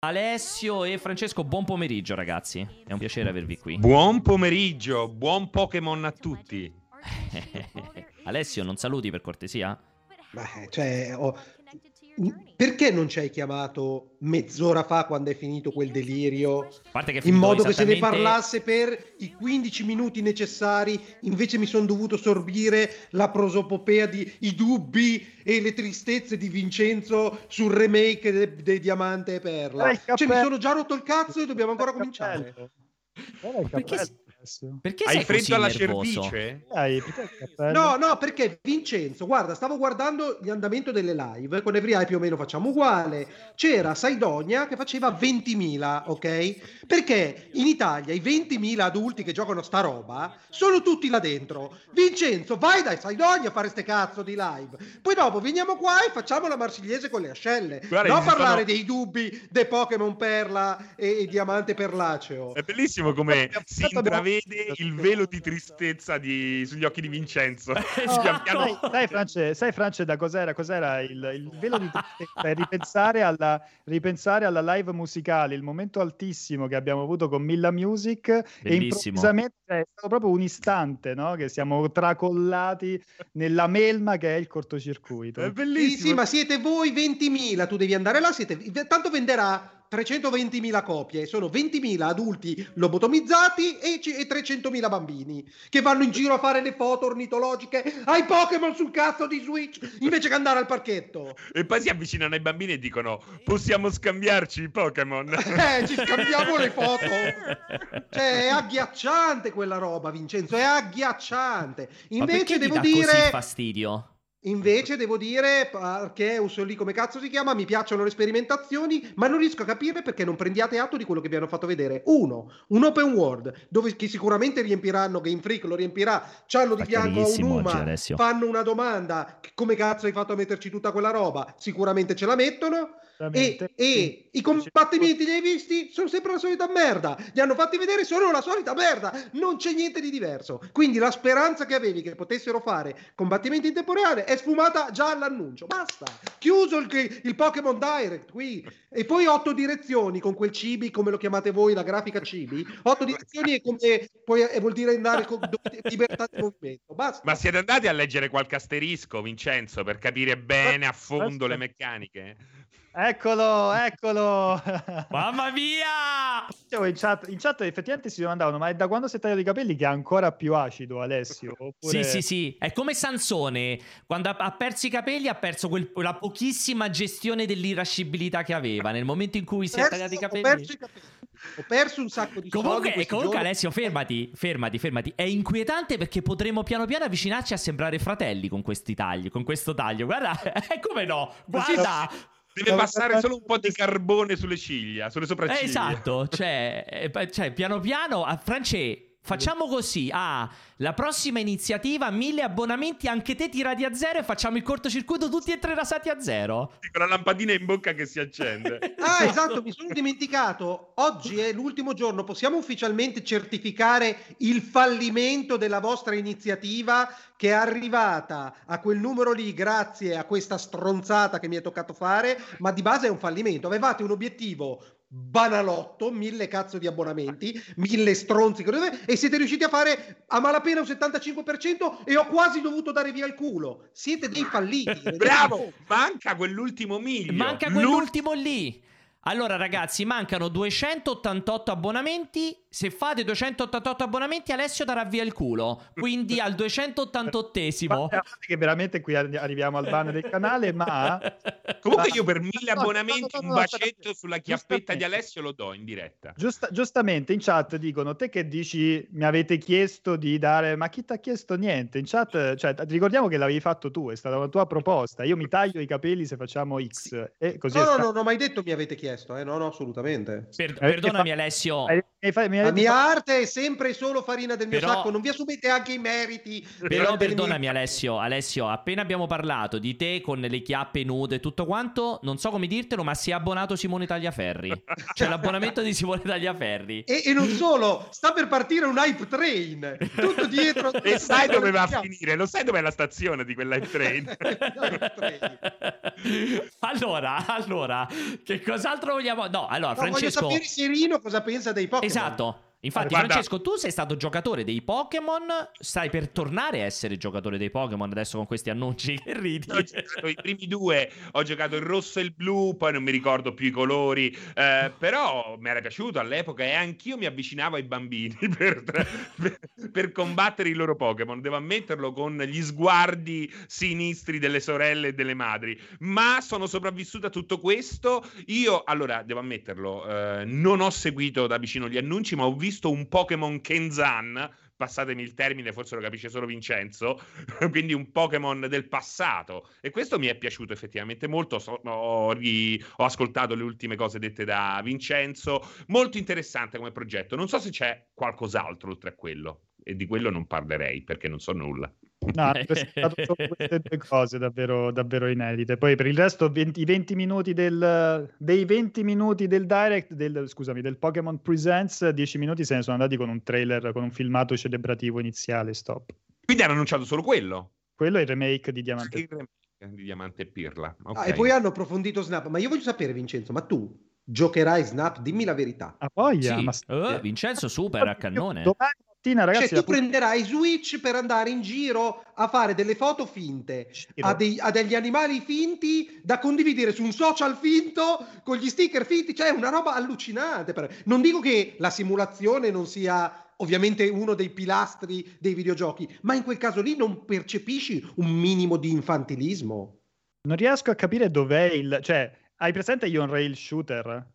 Alessio e Francesco, buon pomeriggio ragazzi. È un piacere avervi qui. Buon pomeriggio, buon Pokémon a tutti. Alessio, non saluti per cortesia? Beh, cioè, ho... perché non ci hai chiamato mezz'ora fa quando è finito quel delirio? in modo che se ne parlasse per i 15 minuti necessari, invece mi sono dovuto sorbire la prosopopea di i dubbi e le tristezze di Vincenzo sul remake dei de Diamante e Perla. Cioè, mi sono già rotto il cazzo e dobbiamo ancora cominciare. Perché, perché Hai freddo alla nervoso? cervice? no, no, perché Vincenzo, guarda, stavo guardando l'andamento delle live, con Every Eye più o meno facciamo uguale. C'era Saidonia che faceva 20.000, ok? Perché in Italia i 20.000 adulti che giocano sta roba sono tutti là dentro. Vincenzo, vai dai Saidonia a fare ste cazzo di live. Poi dopo veniamo qua e facciamo la marsigliese con le ascelle. Guarda, non parlare dei dubbi dei Pokémon Perla e, e Diamante Perlaceo. È bellissimo come si intravede il velo di tristezza di- sugli occhi di Vincenzo. Pian piano- Sai, sai, France, sai France da cos'era? Cos'era il, il velo di tristezza? È ripensare alla, ripensare alla live musicale, il momento altissimo che abbiamo avuto con Milla Music e Bellissimo. improvvisamente cioè, è stato proprio un istante, no? Che siamo tracollati nella melma che è il cortocircuito. È Sì, bellissimo. sì, ma siete voi 20.000, tu devi andare là, siete... tanto venderà 320.000 copie, sono 20.000 adulti lobotomizzati e, ci- e 300.000 bambini che vanno in giro a fare le foto ornitologiche ai Pokémon sul cazzo di Switch invece che andare al parchetto. E poi si avvicinano ai bambini e dicono: Possiamo scambiarci i Pokémon. Eh, ci scambiamo le foto. Cioè, è agghiacciante quella roba, Vincenzo, è agghiacciante. Invece devo dire... così fastidio? Invece devo dire, perché lì come cazzo si chiama, mi piacciono le sperimentazioni, ma non riesco a capire perché non prendiate atto di quello che vi hanno fatto vedere. Uno, un open world, dove che sicuramente riempiranno, Game Freak lo riempirà, c'hanno di Ma fianco a Unuma, fanno una domanda, come cazzo hai fatto a metterci tutta quella roba? Sicuramente ce la mettono. E, e i combattimenti li hai visti? Sono sempre la solita merda. Li hanno fatti vedere, sono la solita merda. Non c'è niente di diverso. Quindi la speranza che avevi che potessero fare combattimenti in tempo reale è sfumata già all'annuncio. Basta. Chiuso il, il Pokémon Direct qui. E poi otto direzioni con quel cibi, come lo chiamate voi, la grafica cibi. Otto direzioni e come poi e vuol dire andare con libertà di movimento. Basta. Ma siete andati a leggere qualche asterisco, Vincenzo, per capire bene a fondo le meccaniche? Eccolo, eccolo. Mamma mia! In chat, in chat effettivamente si domandavano, ma è da quando si è tagliato i capelli che è ancora più acido Alessio? Sì, Oppure... sì, sì, è come Sansone, quando ha, ha perso i capelli ha perso quel- la pochissima gestione dell'irascibilità che aveva nel momento in cui si è Perso- tagliati i ho capelli. perso i capelli. Ho perso un sacco di soldi. Comunque, questi comunque giorni. Alessio, fermati, fermati, fermati. È inquietante perché potremo piano piano avvicinarci a sembrare fratelli con questi tagli, con questo taglio. Guarda, eh, come no? Guarda! Deve passare solo un po' di carbone sulle ciglia, sulle Eh, sopracciglia. esatto, cioè, eh, cioè, piano piano, a France, facciamo così, ah, la prossima iniziativa, mille abbonamenti, anche te tirati a zero e facciamo il cortocircuito tutti e tre rasati a zero. Con la lampadina in bocca che si accende. Ah, esatto, mi sono dimenticato. Oggi è l'ultimo giorno. Possiamo ufficialmente certificare il fallimento della vostra iniziativa che è arrivata a quel numero lì grazie a questa stronzata che mi è toccato fare, ma di base è un fallimento. Avevate un obiettivo banalotto, mille cazzo di abbonamenti, mille stronzi e siete riusciti a fare a malapena un 75% e ho quasi dovuto dare via il culo. Siete dei falliti. Bravo! Manca quell'ultimo miglio. Manca L'ul- quell'ultimo lì. Allora, ragazzi, mancano 288 abbonamenti. Se fate 288 abbonamenti, Alessio darà via il culo. Quindi al 288esimo. Guarda che veramente qui arri- arriviamo al ban del canale, ma Comunque Ma- io per mille No, abbonamenti no, no, un bacetto sulla chiappetta di. Alessio lo do in diretta. giusta- giustamente in chat dicono te che dici mi avete chiesto di dare, ma chi ti ha chiesto niente? In chat, cioè, ricordiamo che l'avevi fatto tu, è stata una tua proposta. Io mi taglio i capelli se facciamo X e così No, è no, no, non ho mai detto mi avete chiesto, eh? No, no, assolutamente. Per- Eh, perdonami, fa- Alessio. La mia arte è sempre solo farina del mio Però- sacco, non vi assumete anche i meriti. Però perdonami mie- Alessio, Alessio, appena abbiamo parlato di te con le chiappe nude e tutto quanto, non so come dirtelo, ma si è abbonato Simone Tagliaferri. C'è l'abbonamento di Simone Tagliaferri. E, e non solo, sta per partire un hype train, tutto dietro. E sai dove va a finire? Lo sai dov'è la stazione di quella train? allora, allora, che cos'altro Cos'altro vogliamo? No, allora, No, voglio Francesco. sapere Serino cosa pensa dei Pokémon. Esatto. Infatti, Guarda- Francesco, tu sei stato giocatore dei Pokémon. Stai per tornare a essere giocatore dei Pokémon adesso con questi annunci che ridi. I primi due, ho giocato il rosso e il blu, poi non mi ricordo più i colori, eh, però mi era piaciuto all'epoca e anch'io mi avvicinavo ai bambini per, per- per combattere i loro Pokémon, devo ammetterlo con gli sguardi sinistri delle sorelle e delle madri, ma sono sopravvissuto a tutto questo, io allora devo ammetterlo, eh, non ho seguito da vicino gli annunci, ma ho visto un Pokémon Kenzan passatemi il termine, forse lo capisce solo Vincenzo, quindi un Pokémon del passato. E questo mi è piaciuto effettivamente molto. So- ho, ri- ho ascoltato le ultime cose dette da Vincenzo. Molto interessante come progetto. Non so se c'è qualcos'altro oltre a quello. E di quello non parlerei perché non so nulla. No, solo queste due cose davvero, davvero inedite. Poi per il resto, 20 i 20 minuti del, dei 20 minuti del direct, del, scusami, del Pokémon Presents, 10 minuti se ne sono andati con un trailer, con un filmato celebrativo iniziale. Stop. Quindi hanno annunciato solo quello. Quello è il remake di Diamante. Il remake di Diamante e Pirla. Ah, Ok. e poi hanno approfondito Snap. Ma io voglio sapere, Vincenzo, ma tu giocherai Snap? Dimmi la verità. A voglia, Sì. ma Eh, Vincenzo super a cannone. Domani mattina, ragazzi, cioè, tu la- prenderai Switch per andare in giro a fare delle foto finte a, dei- a degli animali finti da condividere su un social finto con gli sticker finti, cioè una roba allucinante. per- Non dico che la simulazione non sia ovviamente uno dei pilastri dei videogiochi, ma in quel caso lì non percepisci un minimo di infantilismo. non riesco a capire dov'è il... Cioè, hai presente gli on-rail shooter?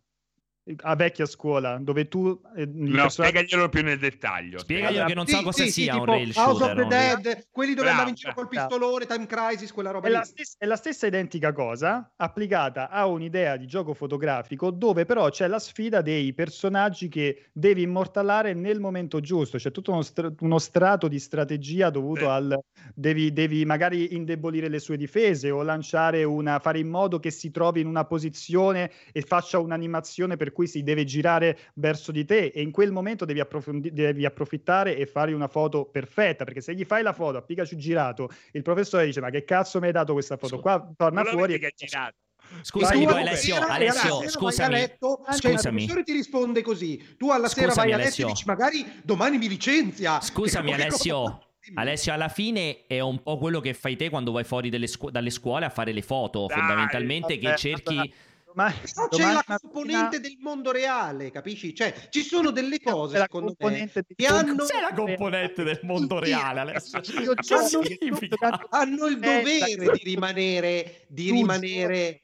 A vecchia scuola, dove tu... eh, No, spiegaglielo più nel dettaglio. Spiegaglielo che non so Sì, cosa sì, sì, sia un tipo rail House of shooter. the un rail- Dead, quelli dove andavi in giro col pistolone, Time Crisis, quella roba È lì. la, stessa, è la stessa identica cosa applicata a un'idea di gioco fotografico dove però c'è la sfida dei personaggi che devi immortalare nel momento giusto, c'è tutto uno, stra- uno strato di strategia dovuto Sì. al devi, devi magari indebolire le sue difese o lanciare una fare in modo che si trovi in una posizione e faccia un'animazione per cui si deve girare verso di te e in quel momento devi, approfondi- devi approfittare e fare una foto perfetta perché se gli fai la foto a Pikachu girato il professore dice ma che cazzo mi hai dato questa foto Scusa. qua torna lo fuori e che è girato. Scusami, Vai, Alessio, Sera, Alessio, ragazzi, scusami. letto, cioè, il Scusami. professore ti risponde così. Tu alla sera Scusami, vai a letto Alessio. e dici magari domani mi licenzia. Scusami, Che Alessio. Alessio, alla fine è un po' quello che fai te quando vai fuori delle scu- dalle scuole a fare le foto, Dai, fondamentalmente che vabbè, cerchi... vabbè. Domani- Però c'è la mattina- componente del mondo reale, capisci? Cioè, ci sono delle cose, secondo me, componente di- che hanno, Cos'è la componente del mondo reale, Alessio? Hanno il Eh, dovere di rimanere, di rimanere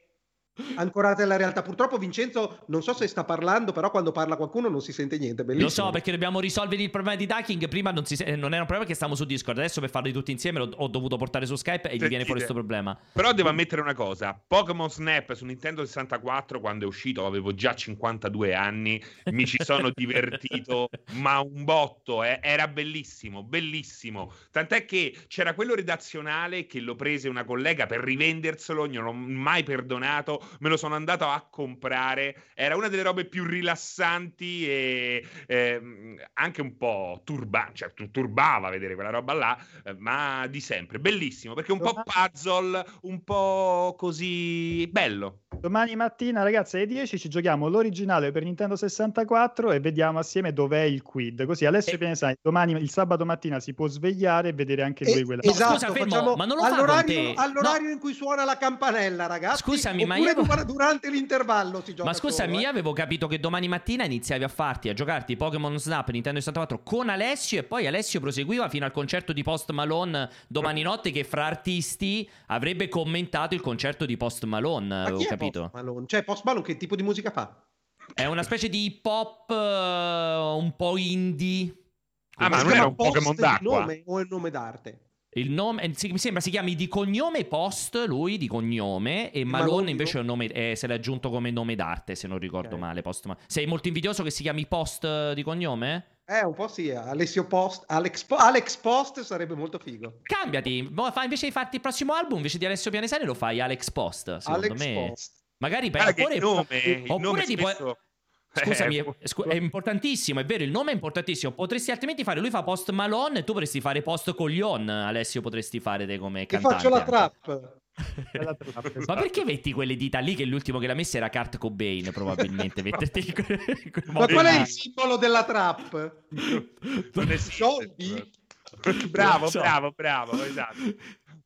ancorate alla realtà. Purtroppo Vincenzo, non so se sta parlando, però quando parla qualcuno non si sente niente. Bellissimo. Lo so perché dobbiamo risolvere il problema di Ducking. Prima non, si non era un problema che stavamo su Discord. Adesso per farli tutti insieme l'ho- ho dovuto portare su Skype e gli viene fuori questo problema. Però devo ammettere una cosa: Pokémon Snap su Nintendo 64, quando è uscito, avevo già 52 anni. Mi ci sono divertito, ma un botto. eh. Era bellissimo, bellissimo. Tant'è che c'era quello redazionale che lo prese una collega per rivenderselo. Non l'ho mai perdonato. Me lo sono andato a comprare. Era una delle robe più rilassanti e ehm, anche un po' turba- cioè, tu- turbava vedere quella roba là, eh, ma di sempre. Bellissimo perché un po' puzzle, un po' così bello. Domani mattina, ragazzi, alle 10 ci giochiamo l'originale per Nintendo 64 e vediamo assieme dov'è il quid. Così Alessio Eh. Pianesani domani, il sabato mattina, si può svegliare e vedere anche lui Eh, quella. esatto, scusa, fermo, facciamo ma non lo all'orario, all'orario in cui suona la campanella, ragazzi. Scusami, ma oppure io- dura- durante l'intervallo si gioca Ma scusami, solo, io eh. avevo capito che domani mattina iniziavi a farti, a giocarti Pokémon Snap Nintendo 64 con Alessio e poi Alessio proseguiva fino al concerto di Post Malone domani notte che fra artisti avrebbe commentato il concerto di Post Malone, Ma avevo chi è capito. Post Malone? Cioè, Post Malone che tipo di musica fa? È una specie di hip hop eh, un po' indie. Ah, ma non era un Pokémon d'acqua? nome o è il nome d'arte? Il nome, eh, si- mi sembra si chiami di cognome Post, lui di cognome, e Malone Malone invece è un nome, eh, se l'è aggiunto come nome d'arte, se non ricordo Ok. male. Post Ma- Sei molto invidioso che si chiami Post eh, di cognome? Eh, un po' sì, Alessio Post, Alex, Po- Alex Post sarebbe molto figo. Cambiati, fa- invece di farti il prossimo album, invece di Alessio Pianesani lo fai Alex Post, secondo Alex me. Post. Magari per, che oppure, il nome, il oppure nome tipo- spesso- Scusami, Eh, è, scu- è importantissimo, è vero, il nome è importantissimo. Potresti altrimenti fare, lui fa Post Malone e tu potresti fare Post Coglion, Alessio potresti fare te come Che cantante. faccio la trap. Trappa, Ma esatto. perché metti quelle dita lì che l'ultimo che l'ha messa era Kurt Cobain probabilmente metterti que- in quel Ma qual è il simbolo della trap? Soldi? bravo, bravo, bravo, esatto.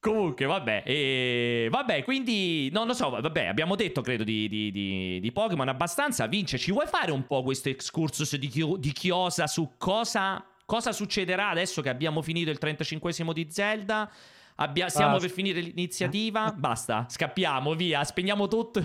Comunque, vabbè, e... vabbè, quindi non lo so, vabbè, abbiamo detto credo di, di, di, di Pokémon abbastanza. Vince, ci vuoi fare un po' questo excursus di, di Chiosa su cosa, cosa succederà adesso che abbiamo finito il 35esimo di Zelda? Abbia- stiamo Basta. per finire l'iniziativa? Basta, scappiamo, via, spegniamo tutto.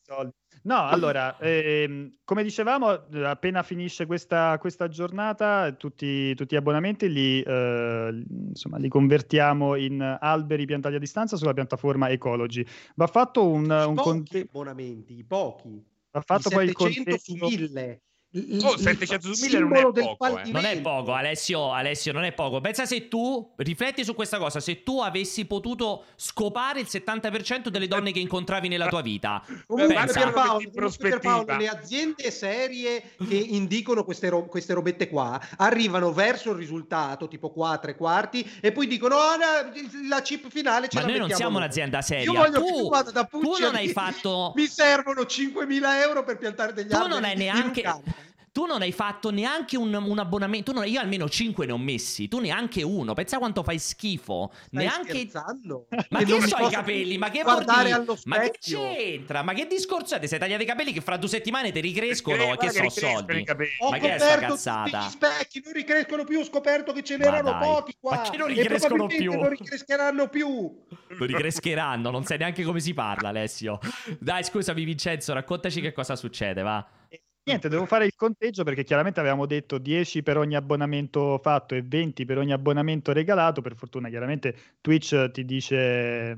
Soldi. No, allora, ehm, come dicevamo, eh, appena finisce questa, questa giornata, tutti, tutti gli abbonamenti li, eh, insomma, li convertiamo in alberi piantati a distanza sulla piattaforma Ecology. Va fatto un, un conte- abbonamenti, pochi. va fatto I poi il 700 su conteggio. 1000. Il- Oh, il 700 su 1000 non è poco, eh. Non è poco, Alessio, Alessio, non è poco. Pensa se tu, rifletti su questa cosa, se tu avessi potuto scopare il 70% delle donne che incontravi nella tua vita. Comunque, Pensa. Pierpaolo. Pierpaolo, le aziende serie che indicano queste, ro- queste robette qua arrivano verso il risultato, tipo qua, tre quarti, e poi dicono: "Ah, la, la chip finale ce Ma la noi non siamo noi". un'azienda seria. Io voglio che Tu- tu vada da tu non hai fatto- Mi servono 5.000 euro per piantare degli Tu alberi. non hai neanche. Tu non hai fatto neanche un, un abbonamento. tu non- io almeno 5 ne ho messi. Tu neanche uno. Pensa quanto fai schifo. Stai neanche. scherzando? Ma Che che so i capelli? Ma che guardare dire? allo Ma che c'entra? Ma che discorso è? Ti sei tagliato i capelli che fra due settimane ti ricrescono? Guarda che so ricrescono soldi? i capelli. Ho Ma che è sta cazzata? gli specchi, non ricrescono più. Ho scoperto che ce n'erano pochi qua. ma che non e ricrescono più? Non ricrescheranno più. Lo ricrescheranno, non sai neanche come si parla, Alessio. Dai, scusami, Vincenzo, raccontaci che cosa succede, va. Niente, devo fare il conteggio perché chiaramente avevamo detto 10 per ogni abbonamento fatto e 20 per ogni abbonamento regalato. Per fortuna, chiaramente Twitch ti dice,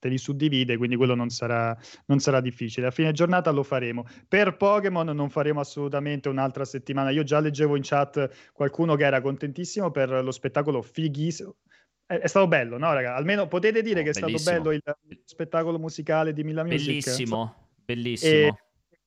te li suddivide, quindi quello non sarà, non sarà difficile. A fine giornata lo faremo. Per Pokémon non faremo assolutamente un'altra settimana. Io già leggevo in chat qualcuno che era contentissimo per lo spettacolo fighissimo. È, è stato bello, no, raga? Almeno potete dire Oh, che è stato bellissimo. bello il, il spettacolo musicale di Mila Music. Bellissimo, bellissimo. E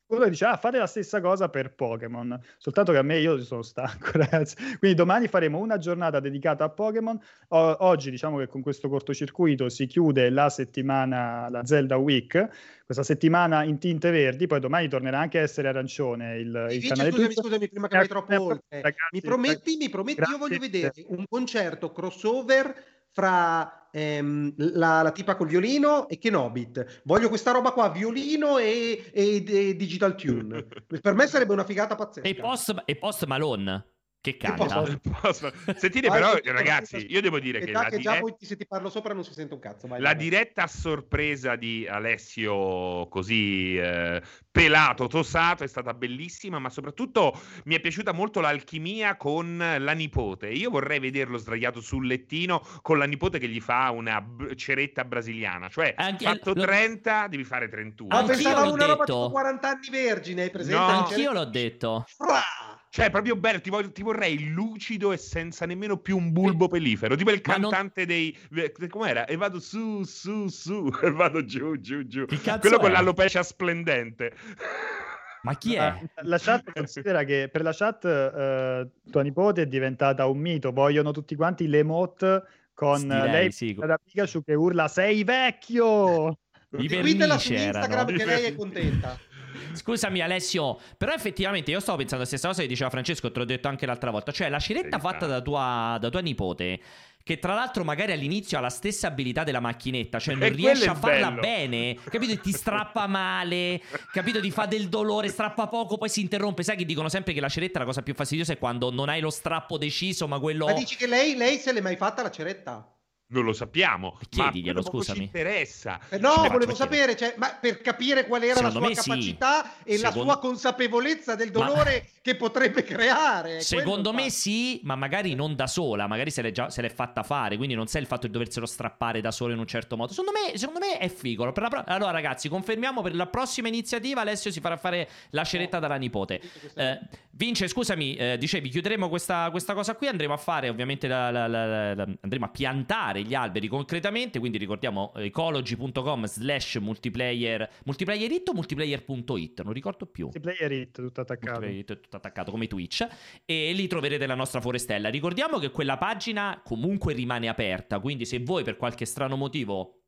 uno dice, ah, fate la stessa cosa per Pokémon. Soltanto che a me io sono stanco, ragazzi. Quindi domani faremo una giornata dedicata a Pokémon. O- oggi diciamo che con questo cortocircuito si chiude la settimana, la Zelda Week, questa settimana in tinte verdi, poi domani tornerà anche a essere arancione il, il canale scusami, scusami, prima che vai troppo oltre. Ragazzi, Mi prometti, mi prometti, io voglio vedere un concerto crossover fra ehm, la, la tipa col violino e Kenobit. Voglio questa roba qua, violino e, e- e digital tune. per me sarebbe una figata pazzesca. E post, e post Malone, che canta. Posso- Sentite Vai, però, ragazzi, io devo dire che già, la, che poi se ti parlo sopra non si sente un cazzo. Vai, la vai. diretta a sorpresa di Alessio così eh, pelato, tossato, è stata bellissima, ma soprattutto mi è piaciuta molto l'alchimia con la nipote. Io vorrei vederlo sdraiato sul lettino con la nipote che gli fa una b- ceretta brasiliana, cioè Anche- fatto lo- 30 devi fare 31. Ma Anch'io pensavo una roba detto. tipo 40 anni vergine, hai presente? No. Anch'io l'ho detto. Fra! Cioè, è proprio bello, ti, voglio- ti vorrei lucido e senza nemmeno più un bulbo pelifero, tipo il Ma non- cantante dei... eh, Com'era? E vado su, su, su, e vado giù, giù, giù. Quello con è? l'alopecia splendente. Ma chi è? La chat considera che per la chat eh, tua nipote è diventata un mito. Vogliono tutti quanti l'emote con Sti eh, lei, sì. da Pikachu che urla sei vecchio. I Seguitela su Instagram erano. che lei è contenta. Scusami Alessio, però effettivamente io stavo pensando la stessa cosa che diceva Francesco, te l'ho detto anche l'altra volta, cioè la ceretta Sì, fatta da tua, da tua nipote, che tra l'altro magari all'inizio ha la stessa abilità della macchinetta, cioè non E riesce a è farla bello. bene, capito? E ti strappa male, capito? Ti fa del dolore, strappa poco, poi si interrompe. Sai che dicono sempre che la ceretta la cosa più fastidiosa è quando non hai lo strappo deciso, ma quello... Ma dici che lei, lei se l'è mai fatta la ceretta? Non lo sappiamo. Ma Chiediglielo, poco ci scusami. interessa. Eh, no, Ci volevo sapere, cioè, ma per capire qual era Secondo la sua me sì. capacità e la Secondo- sua consapevolezza del Ma- dolore che potrebbe creare. Secondo me fa. sì, ma magari non da sola, magari se l'è, già, se l'è fatta fare, quindi non sai il fatto di doverselo strappare da solo in un certo modo. Secondo me, secondo me è figo. Per la pro- allora ragazzi, confermiamo per la prossima iniziativa Alessio si farà fare la ceretta dalla nipote. Eh, Vince, scusami, eh, dicevi, chiuderemo questa, questa cosa qui, andremo a fare ovviamente, la- la- la- andremo a piantare gli alberi concretamente, quindi ricordiamo eh, ecology.com slash multiplayer, multiplayer it o multiplayer.it, non ricordo più. Multiplayer hit, tutto attaccato. Multiplayer It, tutto attaccato come Twitch e lì troverete la nostra forestella. Ricordiamo che quella pagina comunque rimane aperta, quindi se voi per qualche strano motivo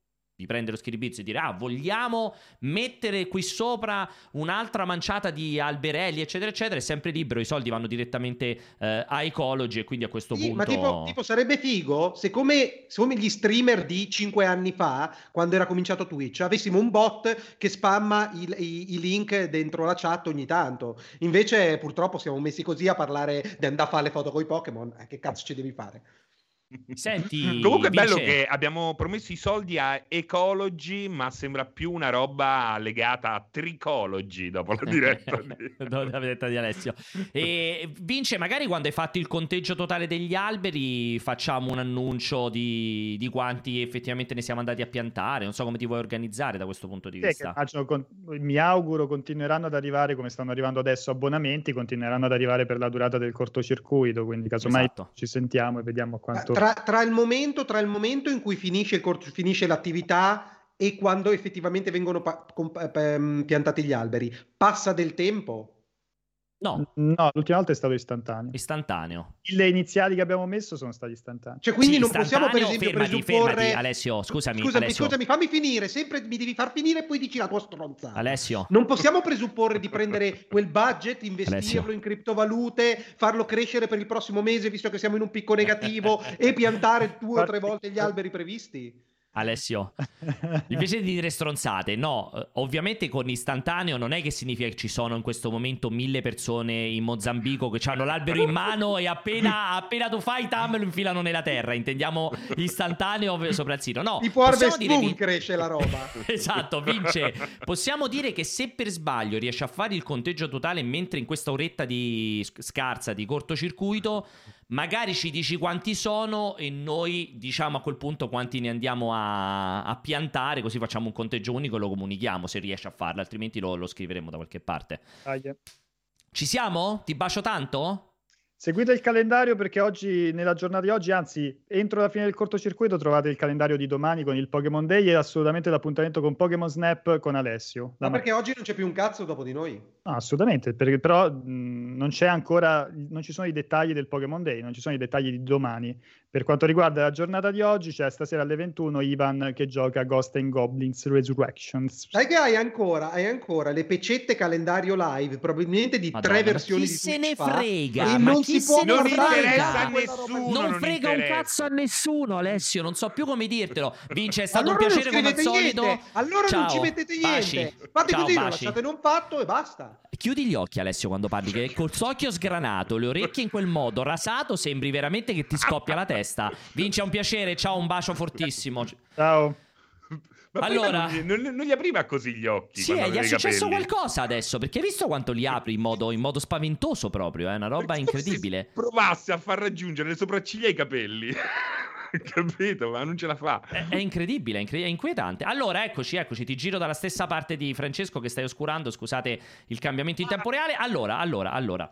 di prendere lo schiribizzo e dire ah vogliamo mettere qui sopra un'altra manciata di alberelli eccetera eccetera è sempre libero i soldi vanno direttamente eh, a Ecology e quindi a questo Sì, punto ma tipo, tipo sarebbe figo se come, se come gli streamer di 5 anni fa, quando era cominciato Twitch, avessimo un bot che spamma i, i- i link dentro la chat ogni tanto. Invece purtroppo siamo messi così a parlare di andare a fare le foto con i Pokémon. Eh, che cazzo ci devi fare? Senti, Comunque è bello che abbiamo promesso i soldi a Ecology, ma sembra più una roba legata a Tricology dopo la diretta. di- Dopo la diretta di Alessio. E Vince, magari quando hai fatto il conteggio totale degli alberi facciamo un annuncio di, di quanti effettivamente ne siamo andati a piantare. Non so come ti vuoi organizzare da questo punto di Sì, vista. con- mi auguro continueranno ad arrivare come stanno arrivando adesso abbonamenti, continueranno ad arrivare per la durata del cortocircuito, quindi casomai Esatto. ci sentiamo e vediamo quanto... Tra, tra il momento, tra il momento in cui finisce, corto- finisce l'attività e quando effettivamente vengono pa- com- ehm, piantati gli alberi, passa del tempo? No, No, l'ultima volta è stato istantaneo. istantaneo. Le iniziali che abbiamo messo sono stati istantanei. Cioè, quindi Sì, non possiamo per esempio fermati, presupporre... fermati, Alessio, scusami, scusami, Alessio. scusami, fammi finire, sempre mi devi far finire e poi dici la tua stronzata. Alessio. Non possiamo presupporre di prendere quel budget, investirlo Alessio. in criptovalute, farlo crescere per il prossimo mese, visto che siamo in un picco negativo, e piantare due o tre volte gli alberi previsti. Alessio, invece di dire stronzate, no, eh, ovviamente con istantaneo non è che significa che ci sono in questo momento mille persone in Mozambico che hanno l'albero in mano e appena, appena tu fai tam lo infilano nella terra, intendiamo istantaneo sopra il sito. No, Tipo Harvest dire Vin- cresce la roba. Esatto, vince. Possiamo dire che se per sbaglio riesci a fare il conteggio totale mentre in questa oretta di sc- scarsa di cortocircuito, magari ci dici quanti sono e noi diciamo a quel punto quanti ne andiamo a, a piantare, così facciamo un conteggio unico e lo comunichiamo se riesci a farlo, altrimenti lo, lo scriveremo da qualche parte. Dai, eh. Ci siamo? Ti bacio tanto? Seguite il calendario perché oggi, nella giornata di oggi, anzi, entro la fine del cortocircuito trovate il calendario di domani con il Pokémon Day e assolutamente l'appuntamento con Pokémon Snap con Alessio. Ma perché oggi non c'è più un cazzo dopo di noi? No, assolutamente, perché però mh, non c'è ancora, non ci sono i dettagli del Pokémon Day, non ci sono i dettagli di domani. Per quanto riguarda la giornata di oggi, c'è stasera alle 21 Ivan che gioca a Ghost and Goblins Resurrections. Sai che hai ancora, hai ancora le pecette calendario live, probabilmente di Madonna, tre ma versioni chi di se ne frega? e Ma non chi si può se ne Non interessa a nessuno. non non frega un interessa. cazzo a nessuno, Alessio. Non so più come dirtelo. Vince, è stato Allora un piacere come al solito. niente, allora non ci Ciao. mettete Baci. niente. Fate Ciao, così, lo baci. lasciate non fatto e basta. Chiudi gli occhi, Alessio, quando parli. Che col socchio sgranato, le orecchie in quel modo, rasato, sembri veramente che ti scoppia la testa. Vince, è un piacere. Ciao, un bacio fortissimo. Ciao. Ma Allora- non, non, non gli apriva così gli occhi. Sì, eh, gli è successo capelli. qualcosa adesso. Perché hai visto quanto li apri in modo, in modo spaventoso proprio? È una roba Perché incredibile. Se provasse a far raggiungere le sopracciglia ai capelli. Capito? Ma non ce la fa. È, è incredibile, è, incre- è inquietante. Allora, eccoci, eccoci, ti giro dalla stessa parte di Francesco che stai oscurando, scusate il cambiamento in tempo reale. Allora, allora, allora.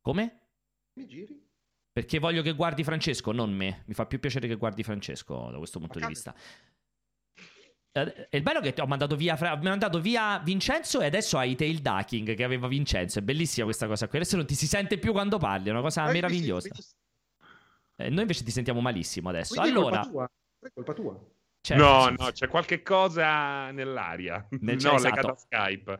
Come? Mi giri? Perché voglio che guardi Francesco, non me. Mi fa più piacere che guardi Francesco da questo punto di vista. Il bello è che ti ho mandato via, Fra- mandato via Vincenzo e adesso hai tail ducking che aveva Vincenzo. È bellissima questa cosa qui. Adesso non ti si sente più quando parli, è una cosa Eh, meravigliosa. quindi- Eh, noi invece ti sentiamo malissimo adesso. quindi è Allora, colpa tua. È colpa tua. certo, no, sì, no, sì. c'è qualche cosa nell'aria. Nel- no, esatto. legata a Skype.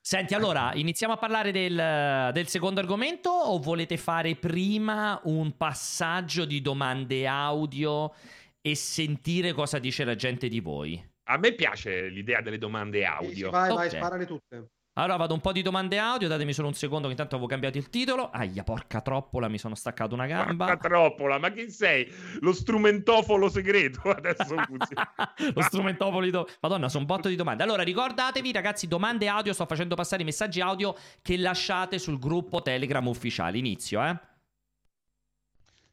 Senti, allora, iniziamo a parlare del, del secondo argomento o volete fare prima un passaggio di domande audio e sentire cosa dice la gente di voi? A me piace l'idea delle domande audio. sì, vai, vai, Ok. sparale tutte. Allora vado un po' di domande audio, datemi solo un secondo che intanto avevo cambiato il titolo. Aia, porca troppola, mi sono staccato una gamba. Porca troppola, ma chi sei? Lo strumentofolo segreto adesso funziona. Lo strumentopoli do... Madonna, sono un botto di domande. Allora, ricordatevi, ragazzi, domande audio. Sto facendo passare i messaggi audio che lasciate sul gruppo Telegram ufficiale. Inizio, eh.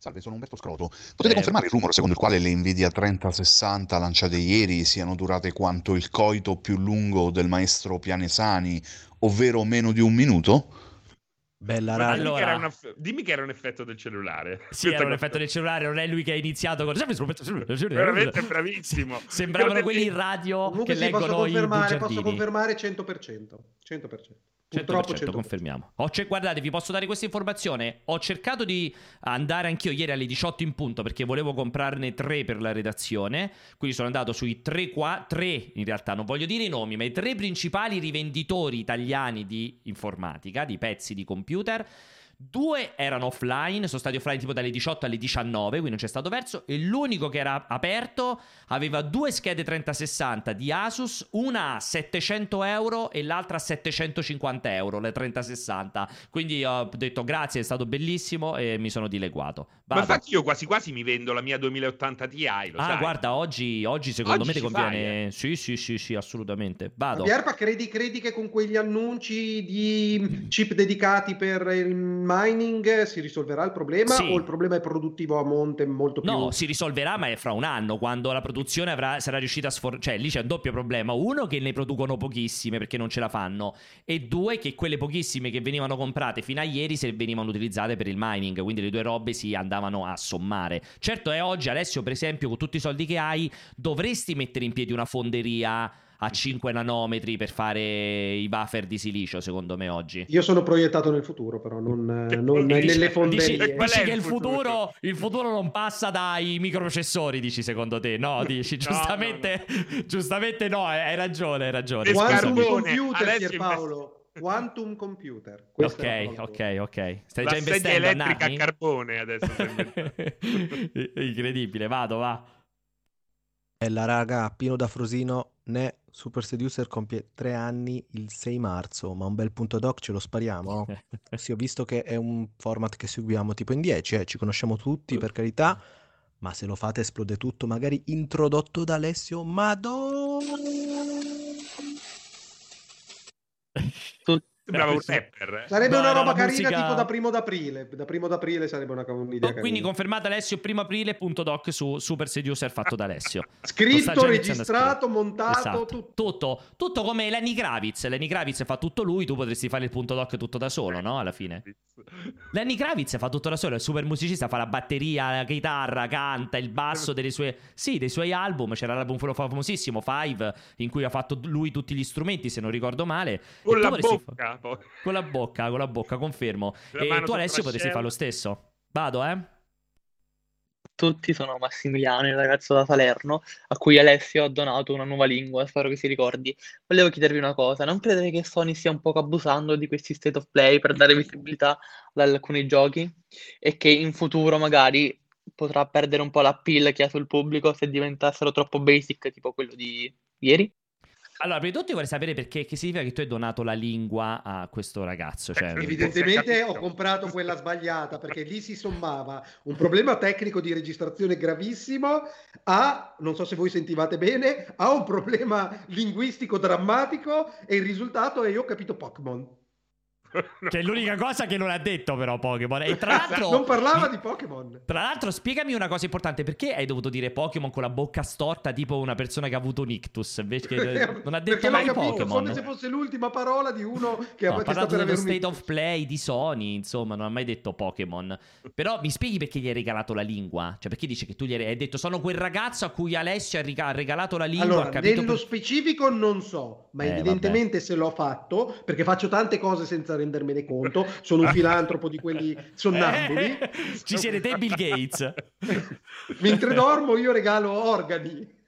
Salve, sono Umberto Scroto. Potete Eh. confermare il rumore secondo il quale le Nvidia 3060 lanciate ieri siano durate quanto il coito più lungo del maestro Pianesani, ovvero meno di un minuto? Bella raga. dimmi, Allora- che era un aff- dimmi che era un effetto del cellulare. Sì, era un effetto del cellulare, non è lui che ha iniziato con... Veramente bravissimo. Sembravano quelli in radio Comunque che sì, posso leggono confermare, posso bugiardini. confermare 100%. 100%. Purtroppo 100%, confermiamo. Ho cer- guardate, vi posso dare questa informazione. Ho cercato di andare anch'io ieri alle 18 in punto perché volevo comprarne tre per la redazione. Quindi sono andato sui tre, qua- tre in realtà, non voglio dire i nomi, ma i tre principali rivenditori italiani di informatica, di pezzi di computer. Due erano offline, sono stati offline tipo dalle 18 alle 19, quindi non c'è stato verso. E l'unico che era aperto aveva due schede 3060 di Asus, una a 700 euro e l'altra a 750 euro, le 3060. Quindi ho detto grazie, è stato bellissimo e mi sono dileguato. Ma Vado. infatti io quasi quasi mi vendo la mia 2080 Ti, lo Ah, sai. guarda, oggi, oggi secondo Oggi me ti conviene. fai, eh. Sì, sì, sì, sì, assolutamente. Vado. Vierpa, credi, credi che con quegli annunci di chip dedicati per il mining si risolverà il problema Sì. o il problema è produttivo a monte molto più... No, si risolverà, ma è fra un anno, quando la produzione avrà- sarà riuscita a sfor... Cioè, lì c'è un doppio problema. Uno, che ne producono pochissime perché non ce la fanno. E due, che quelle pochissime che venivano comprate fino a ieri se venivano utilizzate per il mining. Quindi le due robe si andavano a sommare. Certo è oggi, Alessio, per esempio, con tutti i soldi che hai, dovresti mettere in piedi una fonderia a 5 nanometri per fare i buffer di silicio, secondo me, oggi. Io sono proiettato nel futuro, però non, non dici- nelle Dici, fonderie. Dici il che il futuro? futuro, il futuro non passa dai microprocessori, dici secondo te? No, dici No, giustamente, giustamente no, hai hai ragione, hai ragione. Quantum computer, Alessio Pierpaolo. Quantum computer. La Ok, ok, ok. Stai la già sedia investendo a elettrica a carbone adesso. Incredibile, vado, va. Bella raga, Pino da Frosino, ne Super Seducer compie tre anni il 6 marzo, ma un bel punto doc ce lo spariamo? Sì, ho visto che è un format che seguiamo tipo in 10, eh, ci conosciamo tutti per carità, ma se lo fate esplode tutto, magari introdotto da Alessio Madonna. Sembrava un rapper. eh. Sarebbe No, una roba carina musica- tipo da primo d'aprile. Da primo d'aprile sarebbe una, un'idea carina. quindi confermato Alessio, primo aprile, punto doc su Super Seducer fatto da Alessio. Scritto, registrato, montato, Esatto. tutto. tutto. Tutto come Lenny Kravitz. Lenny Kravitz fa tutto lui, tu potresti fare il punto doc tutto da solo, no? Alla fine. Lenny Kravitz fa tutto da solo, è super musicista, fa la batteria, la chitarra, canta il basso delle sue Sì, dei suoi album, c'era l'album quello famosissimo Five in cui ha fatto lui tutti gli strumenti, se non ricordo male. Con la potresti fa- bocca. Con la bocca, con la bocca, confermo. La e tu Alessio potresti fare lo stesso. Vado, eh? Tutti sono Massimiliano, il ragazzo da Salerno, a cui Alessio ha donato una nuova lingua, spero che si ricordi. Volevo chiedervi una cosa, non credete che Sony stia un poco abusando di questi state of play per dare visibilità ad alcuni giochi e che in futuro magari potrà perdere un po' l'appeal che ha sul pubblico se diventassero troppo basic, tipo quello di ieri? Allora, prima di tutto io vorrei sapere perché che significa che tu hai donato la lingua a questo ragazzo. Cioè, Perché Evidentemente ho comprato quella sbagliata perché lì si sommava un problema tecnico di registrazione gravissimo a, non so se voi sentivate bene, a un problema linguistico drammatico e il risultato è io ho capito Pokémon. Che è l'unica cosa che non ha detto però Pokémon. E tra l'altro... Non parlava di Pokémon. Tra l'altro, spiegami una cosa importante: perché hai dovuto dire Pokémon con la bocca storta, tipo una persona che ha avuto un ictus? Invece che non ha detto mai capito Pokémon. come se fosse l'ultima parola di uno che, No, ha parlato dello state ictus. of play di Sony, insomma, non ha mai detto Pokémon. Però mi spieghi perché gli hai regalato la lingua? Cioè, perché dice che tu gli hai, hai detto sono quel ragazzo a cui Alessio ha regalato la lingua, Allora, nello per- specifico non so, ma Eh, evidentemente se l'ho fatto, perché faccio tante cose senza rendermene conto, sono un filantropo di quelli sonnambuli. Eh, Ci siete te Bill Gates. Mentre dormo io regalo organi.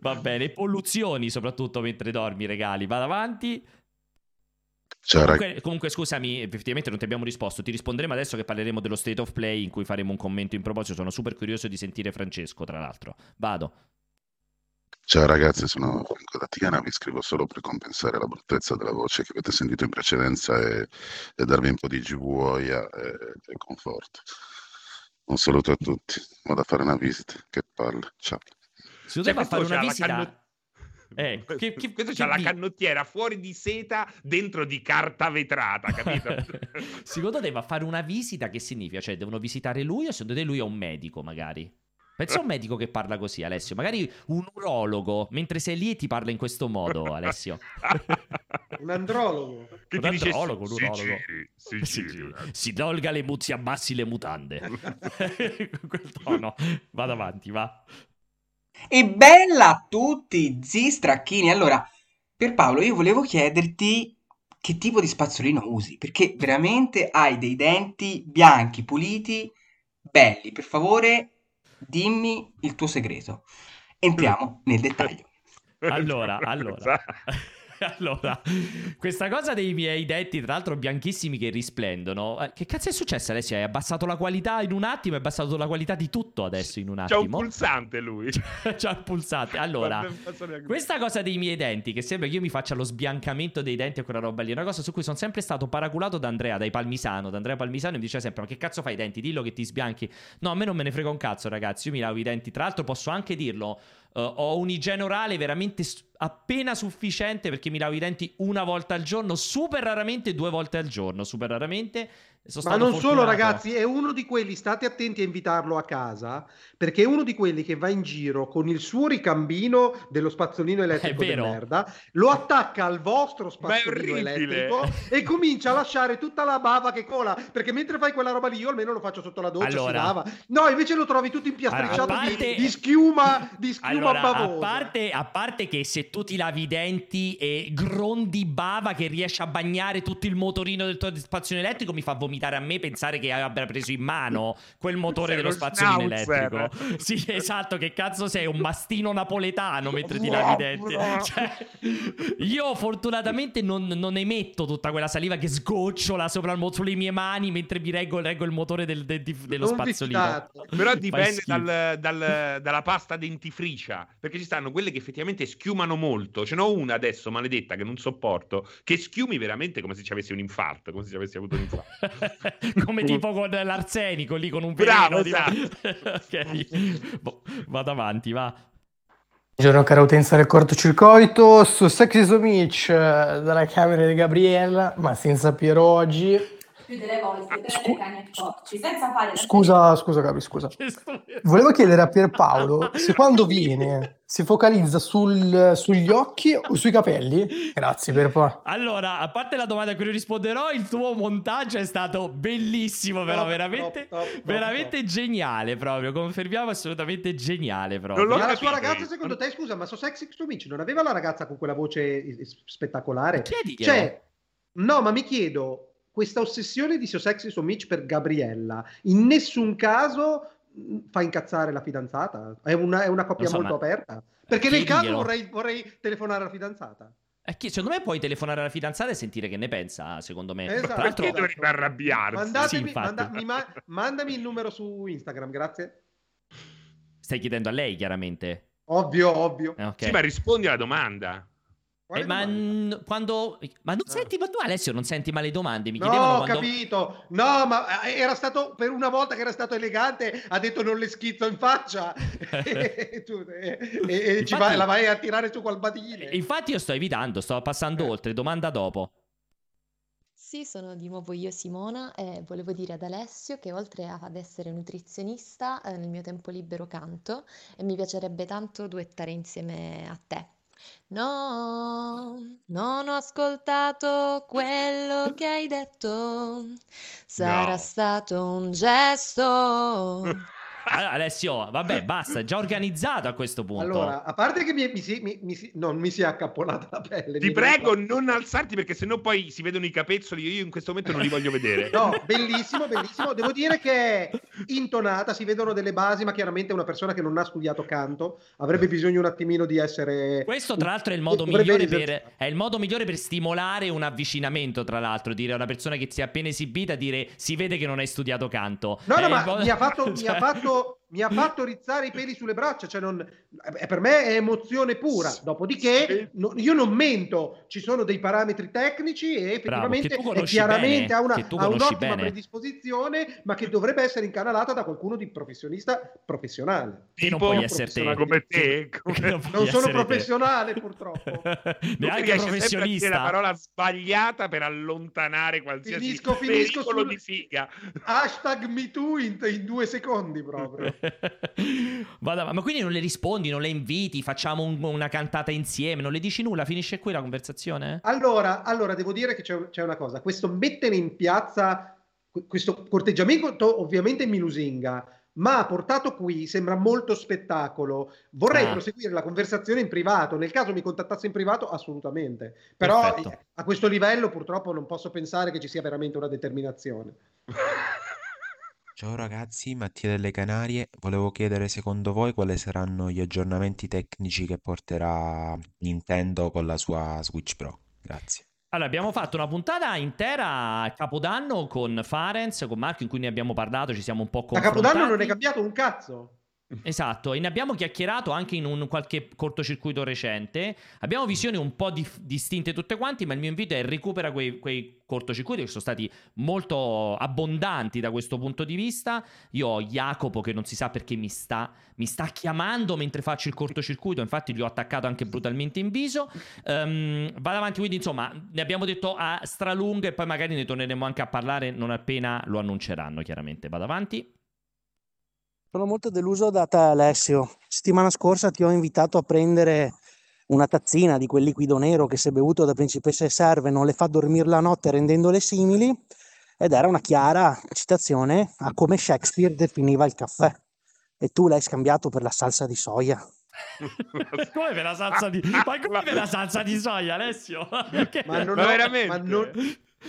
Va bene, polluzioni soprattutto mentre dormi, regali. Vado avanti. Cioè, Comunque, comunque, scusami, effettivamente non ti abbiamo risposto. Ti risponderemo adesso che parleremo dello state of play in cui faremo un commento in proposito. Sono super curioso di sentire Francesco, tra l'altro. Vado. Ciao ragazzi, sono Franco da Tiana, vi scrivo solo per compensare la bruttezza della voce che avete sentito in precedenza e, e darvi un po' di givuoia e, e conforto. Un saluto a tutti, vado a fare una visita, che palle, ciao. Se tu Cioè, fare una visita... cannot- Eh, che- che- questo c'ha la vi- canottiera fuori di seta dentro di carta vetrata, capito? Secondo te va a fare una visita che significa? Cioè, devono visitare lui o secondo te lui è un medico, magari? Pensa a un medico che parla così, Alessio. Magari un urologo, mentre sei lì e ti parla in questo modo, Alessio. Un andrologo. che Un ti dice andrologo, un si urologo. giri, si Si, giri. si tolga le muzzi, abbassi le mutande. Quel tono. Vado avanti, va. E bella a tutti, zi stracchini. Allora, per Paolo, io volevo chiederti che tipo di spazzolino usi? Perché veramente hai dei denti bianchi, puliti, belli. Per favore, dimmi il tuo segreto. Entriamo nel dettaglio. Allora, allora. allora, questa cosa dei miei denti, tra l'altro bianchissimi che risplendono. eh, che cazzo è successo Alessio? Hai abbassato la qualità in un attimo, hai abbassato la qualità di tutto adesso in un C'ha un attimo. pulsante lui. C'ha il pulsante. Allora, questa cosa dei miei denti, che sembra che io mi faccia lo sbiancamento dei denti e quella roba lì, è una cosa su cui sono sempre stato paraculato da Andrea, dai Palmisano. Da Andrea Palmisano mi diceva sempre: Ma che cazzo fai i denti? Dillo che ti sbianchi. No, a me non me ne frega un cazzo, ragazzi. Io mi lavo i denti. Tra l'altro, posso anche dirlo. Eh, ho un'igiene orale veramente appena sufficiente perché mi lavo i denti una volta al giorno, super raramente due volte al giorno, super raramente. Sono Ma non solo, ragazzi, è uno di quelli, state attenti a invitarlo a casa, perché è uno di quelli che va in giro con il suo ricambino dello spazzolino elettrico di merda, lo attacca al vostro spazzolino elettrico e comincia a lasciare tutta la bava che cola, perché mentre fai quella roba lì io almeno lo faccio sotto la doccia, Allora. si lava. No, invece lo trovi tutto impiastricciato Allora, a di- parte- di, schiuma, di schiuma Allora, a bavosa. parte, a parte che se tu ti lavi i denti e grondi bava che riesci a bagnare tutto il motorino del tuo spazzolino elettrico, mi fa vomitare a me pensare che abbia preso in mano quel motore Sei dello spazzolino elettrico. Sì, esatto, che cazzo sei? Un mastino napoletano mentre ti lavi i denti. Cioè, io fortunatamente non, non emetto tutta quella saliva che sgocciola sopra il sulle mie mani mentre mi reggo, reggo il motore del- del- dello Non spazzolino. Però dipende dal- dal- dalla pasta dentifricia. Perché ci stanno quelle che effettivamente schiumano molto. Ce n'ho una adesso, maledetta, che non sopporto. Che schiumi veramente come se ci avessi un infarto. Come se ci avessi avuto un infarto. Come tipo con l'arsenico lì con un Bravo, veleno. tipo- ok. Boh, vado avanti, va. Buongiorno cara utenza del cortocircuito, su Sexy So Mitch eh, dalla camera di Gabriella, ma senza Piero oggi. Più delle volte per Scu- cani e porci, senza fare Scusa, scusa Gabri, scusa. Volevo chiedere a Pierpaolo se quando viene si focalizza sul- sugli occhi o sui capelli? Grazie Pierpaolo. Allora, a parte la domanda a cui risponderò, il tuo montaggio è stato bellissimo, però Top, veramente, top, top, top, veramente geniale proprio. Confermiamo assolutamente geniale proprio. Non la sua ragazza, secondo te, scusa, ma so Sexy Amici non aveva la ragazza con quella voce spettacolare? Chiediglielo. Cioè, no, ma mi chiedo, questa ossessione di So Mitch per Gabriella, in nessun caso mh, fa incazzare la fidanzata? È una, è una coppia so, molto ma- aperta? Perché nel caso Chiediglielo. vorrei, vorrei telefonare alla fidanzata. Eh, chi- secondo me puoi telefonare alla fidanzata e sentire che ne pensa, secondo me. Esatto. Tra l'altro, Perché dovrebbe arrabbiarsi? Mandatemi, sì, manda- ma- mandami il numero su Instagram, grazie. stai chiedendo a lei, chiaramente. Ovvio, ovvio. Eh, ok. Sì, ma rispondi alla domanda. Eh, ma, n- quando. Ma non Ah. senti, ma tu Alessio non senti mai le domande? Mi No, chiedevano ho quando. capito. No, ma eh, era stato per una volta che era stato elegante, ha detto non le schizzo in faccia e, tu- e- e- e ci Infatti- vai- la vai a tirare su col badile. Infatti, io sto evitando, sto passando Eh. oltre. Domanda dopo. Sì, sono di nuovo io Simona e volevo dire ad Alessio che oltre ad essere nutrizionista, eh, nel mio tempo libero canto e mi piacerebbe tanto duettare insieme a te. No, non ho ascoltato quello che hai detto, sarà No. stato un gesto. Allora, Alessio, vabbè, basta, è già organizzato a questo punto. Allora, a parte che mi, mi si, mi- mi si- non mi si è accappolata la pelle. Ti prego, non alzarti perché sennò poi si vedono i capezzoli. Io in questo momento non li voglio vedere. No, bellissimo, bellissimo. Devo dire che è intonata, si vedono delle basi, ma chiaramente una persona che non ha studiato canto avrebbe bisogno un attimino di essere... Questo, tra l'altro, è il modo migliore per, è il modo migliore per stimolare un avvicinamento. Tra l'altro, dire a una persona che si è appena esibita, dire si vede che non hai studiato canto. No, È no, ma modo- mi ha fatto, mi ha fatto, と mi ha fatto rizzare i peli sulle braccia, cioè non, per me è emozione pura. Dopodiché, no- io non mento, ci sono dei parametri tecnici e effettivamente è conosci chiaramente bene, ha, una, ha un'ottima bene. predisposizione, ma che dovrebbe essere incanalata da qualcuno di professionista professionale. Che non puoi essere te. come te. Che come- non Non sono essere te. professionale, purtroppo. Neanche riesci sempre a dire la professionista. parola sbagliata per allontanare qualsiasi Finisco- finisco sul- di figa. Hashtag MeToo in, in due secondi proprio. Vada, ma quindi non le rispondi, non le inviti, facciamo un- una cantata insieme, non le dici nulla, finisce qui la conversazione? Allora, allora, devo dire che c'è, c'è una cosa, questo mettere in piazza que- questo corteggiamento ovviamente mi lusinga, ma portato qui sembra molto spettacolo. Vorrei Ah. proseguire la conversazione in privato. Nel caso mi contattasse in privato, assolutamente. Però Perfetto. eh, a questo livello purtroppo non posso pensare che ci sia veramente una determinazione. Ciao ragazzi, Mattia delle Canarie. Volevo chiedere secondo voi quali saranno gli aggiornamenti tecnici che porterà Nintendo con la sua Switch Pro? Grazie. Allora, abbiamo fatto una puntata intera a Capodanno con Farenz, con Marco, in cui ne abbiamo parlato, ci siamo un po' confrontati. Capodanno non è cambiato un cazzo. Esatto, e ne abbiamo chiacchierato anche in un qualche cortocircuito recente. Abbiamo visioni un po' dif- distinte tutte quanti, ma il mio invito è recupera quei, quei cortocircuiti che sono stati molto abbondanti da questo punto di vista. Io ho Jacopo che non si sa perché mi sta, mi sta chiamando mentre faccio il cortocircuito, infatti gli ho attaccato anche brutalmente in viso. Ehm, vado avanti, quindi insomma, ne abbiamo detto a stralunghe e poi magari ne torneremo anche a parlare non appena lo annunceranno, chiaramente. Vado avanti. Sono molto deluso da te Alessio. Settimana scorsa ti ho invitato a prendere una tazzina di quel liquido nero che se bevuto da principesse serve non le fa dormire la notte rendendole simili ed era una chiara citazione a come Shakespeare definiva il caffè. E tu l'hai scambiato per la salsa di soia. come per la salsa di ma come per la salsa di soia Alessio Perché- Ma, non Ma ho- veramente? ma non-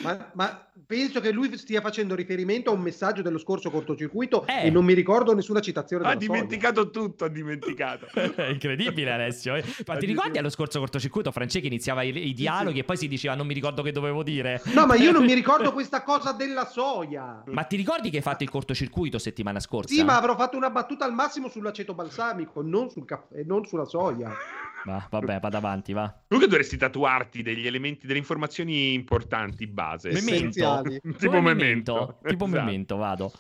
ma- ma penso che lui stia facendo riferimento a un messaggio dello scorso cortocircuito Eh. e non mi ricordo nessuna citazione Ha dimenticato tutto, ha dimenticato. È incredibile Alessio eh. ma ti ricordi allo scorso cortocircuito Franceschi iniziava i, i dialoghi e poi si diceva non mi ricordo che dovevo dire No, ma io non mi ricordo questa cosa della soia. ma ti ricordi che hai fatto il cortocircuito settimana scorsa? Sì, ma avrò fatto una battuta al massimo sull'aceto balsamico, non sul caffè, non sulla soia. Va, vabbè vado avanti va Comunque dovresti tatuarti degli elementi, delle informazioni importanti base. Memento. Tipo Come memento. tipo Esatto. memento vado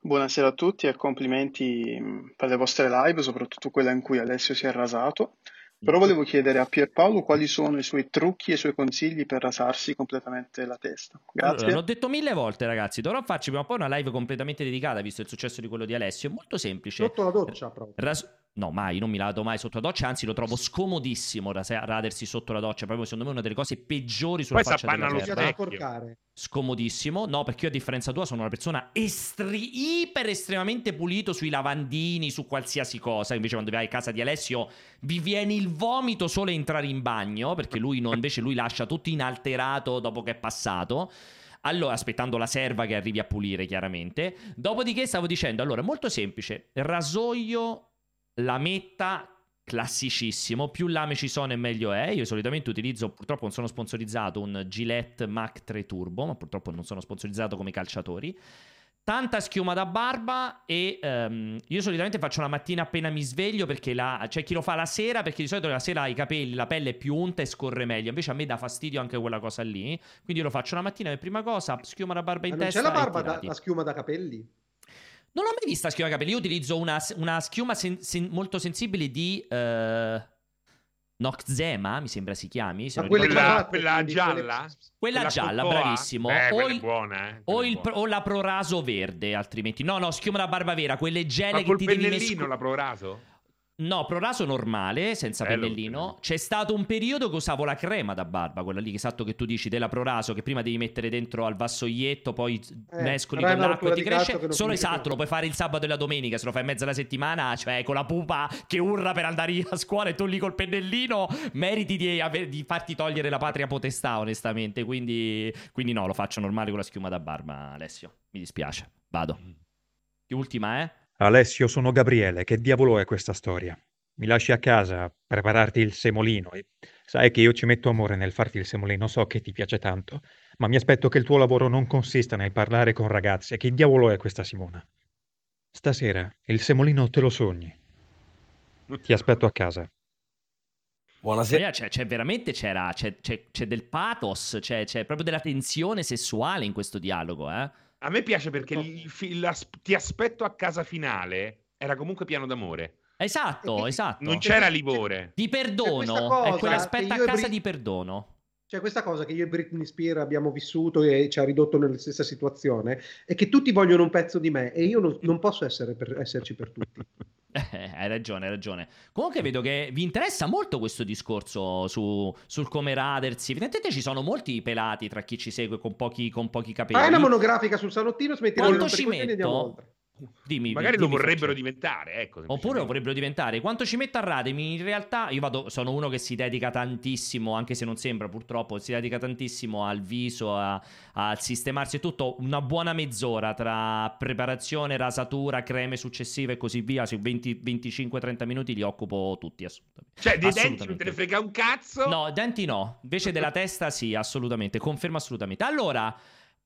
Buonasera a tutti e complimenti mh, per le vostre live, soprattutto quella in cui Alessio si è rasato. Però volevo chiedere a Pierpaolo quali sono i suoi trucchi e i suoi consigli per rasarsi completamente la testa. Grazie. Allora, l'ho detto mille volte, ragazzi. Dovrò farci prima o poi una live completamente dedicata, visto il successo di quello di Alessio. È molto semplice. Sotto la doccia proprio. Ras- No, mai, non mi lavo mai sotto la doccia, anzi lo trovo scomodissimo radersi sotto la doccia, proprio secondo me è una delle cose peggiori sulla Poi faccia della lo terra. Scomodissimo, no, perché io a differenza tua sono una persona estri- iper estremamente pulito sui lavandini, su qualsiasi cosa. Invece quando vai a casa di Alessio vi viene il vomito solo a entrare in bagno, perché lui no, invece lui lascia tutto inalterato dopo che è passato. Allora, aspettando la serva che arrivi a pulire, chiaramente. Dopodiché stavo dicendo, allora, molto semplice, rasoio, lametta, classicissimo, più lame ci sono e meglio è. Io solitamente utilizzo, purtroppo non sono sponsorizzato, un Gillette Mach 3 Turbo, ma purtroppo non sono sponsorizzato come i calciatori. Tanta schiuma da barba e ehm, io solitamente faccio la mattina appena mi sveglio perché la, c'è chi lo fa la sera perché di solito la sera i capelli, la pelle è più unta e scorre meglio. Invece a me dà fastidio anche quella cosa lì. Quindi io lo faccio la mattina per prima cosa, schiuma da barba in Ma testa c'è la barba, da, la schiuma da capelli? Non ho mai vista schiuma capelli. Io utilizzo una, una schiuma sen- sen- molto sensibile di eh, Noxzema, mi sembra si chiami. se. Quella, quella quindi gialla? quelle- Quella gialla, cocoa? bravissimo. Beh, O quella è il- buona, eh. O, quella il, o la proraso verde, altrimenti. No, no, schiuma da barba vera, quelle gele Ma che col ti devi pennellino mescolare. la proraso? No, proraso normale, senza Bello pennellino. C'è stato un periodo che usavo la crema da barba, quella lì esatto che tu dici della proraso, che prima devi mettere dentro al vassoietto, poi mescoli però è con l'acqua e ti cresce. che Solo esatto, lo puoi fare il sabato e la domenica, se lo fai in mezzo alla settimana, cioè con la pupa che urla per andare a scuola e tu lì col pennellino, meriti di, di farti togliere la patria potestà, onestamente. Quindi, quindi no, lo faccio normale con la schiuma da barba, Alessio. Mi dispiace. Vado. Ultima, eh? Alessio, sono Gabriele. Che diavolo è questa storia? Mi lasci a casa a prepararti il semolino e sai che io ci metto amore nel farti il semolino, so che ti piace tanto, ma mi aspetto che il tuo lavoro non consista nel parlare con ragazze. Che diavolo è questa Simona? Stasera il semolino te lo sogni. Ti aspetto a casa. Buonasera. C'è, c'è veramente c'era, c'è, c'è- c'è del pathos, c'è, c'è proprio della tensione sessuale in questo dialogo, eh? A me piace perché il fi- la ti aspetto a casa finale era comunque pieno d'amore. Esatto, esatto. Non c'era livore. Di perdono, è quell'aspetta che a io casa Bri- di perdono. C'è questa cosa che io e Britney Spears abbiamo vissuto e ci ha ridotto nella stessa situazione, è che tutti vogliono un pezzo di me e io non, non posso essere per- esserci per tutti. Eh, hai ragione, hai ragione. Comunque vedo che vi interessa molto questo discorso su, sul come radersi. Evidentemente ci sono molti pelati tra chi ci segue con pochi, con pochi capelli. Fai una monografica sul salottino, smetti di rompere ci metto? Dimmi, Magari lo dimmi, vorrebbero Francesco. diventare, ecco. Oppure lo vorrebbero diventare. Quanto ci mette a Rademi? In realtà io vado, sono uno che si dedica tantissimo, anche se non sembra purtroppo, si dedica tantissimo al viso, a, a sistemarsi e tutto. Una buona mezz'ora tra preparazione, rasatura, creme successive e così via. Su 20 25-30 minuti li occupo tutti assolutamente. Cioè, dei denti non te ne frega un cazzo. No, denti no. Invece della testa sì, assolutamente. Confermo assolutamente. Allora,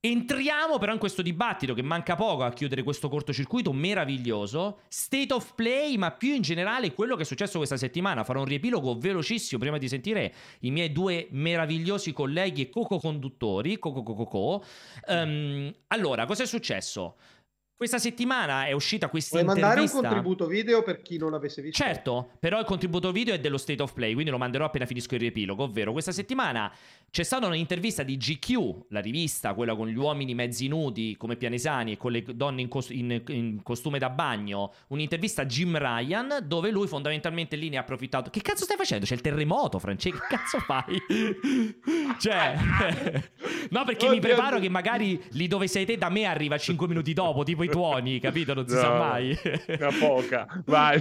entriamo però in questo dibattito che manca poco a chiudere questo cortocircuito meraviglioso. State of play, ma più in generale quello che è successo questa settimana. Farò un riepilogo velocissimo prima di sentire i miei due meravigliosi colleghi e coco-conduttori. Coco-coco-co. Ehm, allora, cosa è successo? Questa settimana è uscita questa Vuoi mandare un intervista. contributo video per chi non l'avesse visto? Certo, però il contributo video è dello State of Play, quindi lo manderò appena finisco il riepilogo, ovvero questa settimana c'è stata un'intervista di GQ, la rivista, quella con gli uomini mezzi nudi come pianesani e con le donne in, cos- in- in costume da bagno, un'intervista a Jim Ryan dove lui fondamentalmente lì ne ha approfittato. Che cazzo stai facendo? C'è il terremoto, Francesco, che cazzo fai? cioè, no perché mi Oddio, preparo oddio. che magari lì dove sei te da me arriva 5 minuti dopo, tipo i tuoni, capito? Non si sa No, mai. Una poca. Vai.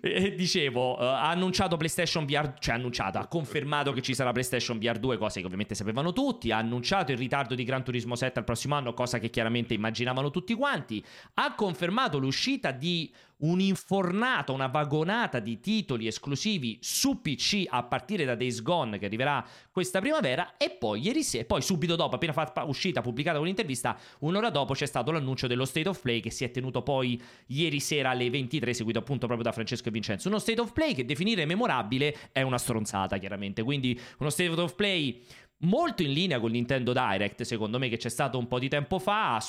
E, e dicevo, eh, ha annunciato PlayStation VR, cioè ha annunciato, ha confermato che ci sarà PlayStation VR 2, cose che ovviamente sapevano tutti, ha annunciato il ritardo di Gran Turismo 7 al prossimo anno, cosa che chiaramente immaginavano tutti quanti, ha confermato l'uscita di un'infornata, una vagonata di titoli esclusivi su PC a partire da Days Gone che arriverà questa primavera e poi ieri sera, poi subito dopo, appena fatta uscita, pubblicata quell'intervista, un'ora dopo c'è stato l'annuncio dello State of Play che si è tenuto poi ieri sera alle 23, seguito appunto proprio da Francesco e Vincenzo. Uno State of Play che definire memorabile è una stronzata chiaramente, quindi uno State of Play molto in linea con Nintendo Direct, secondo me che c'è stato un po' di tempo fa,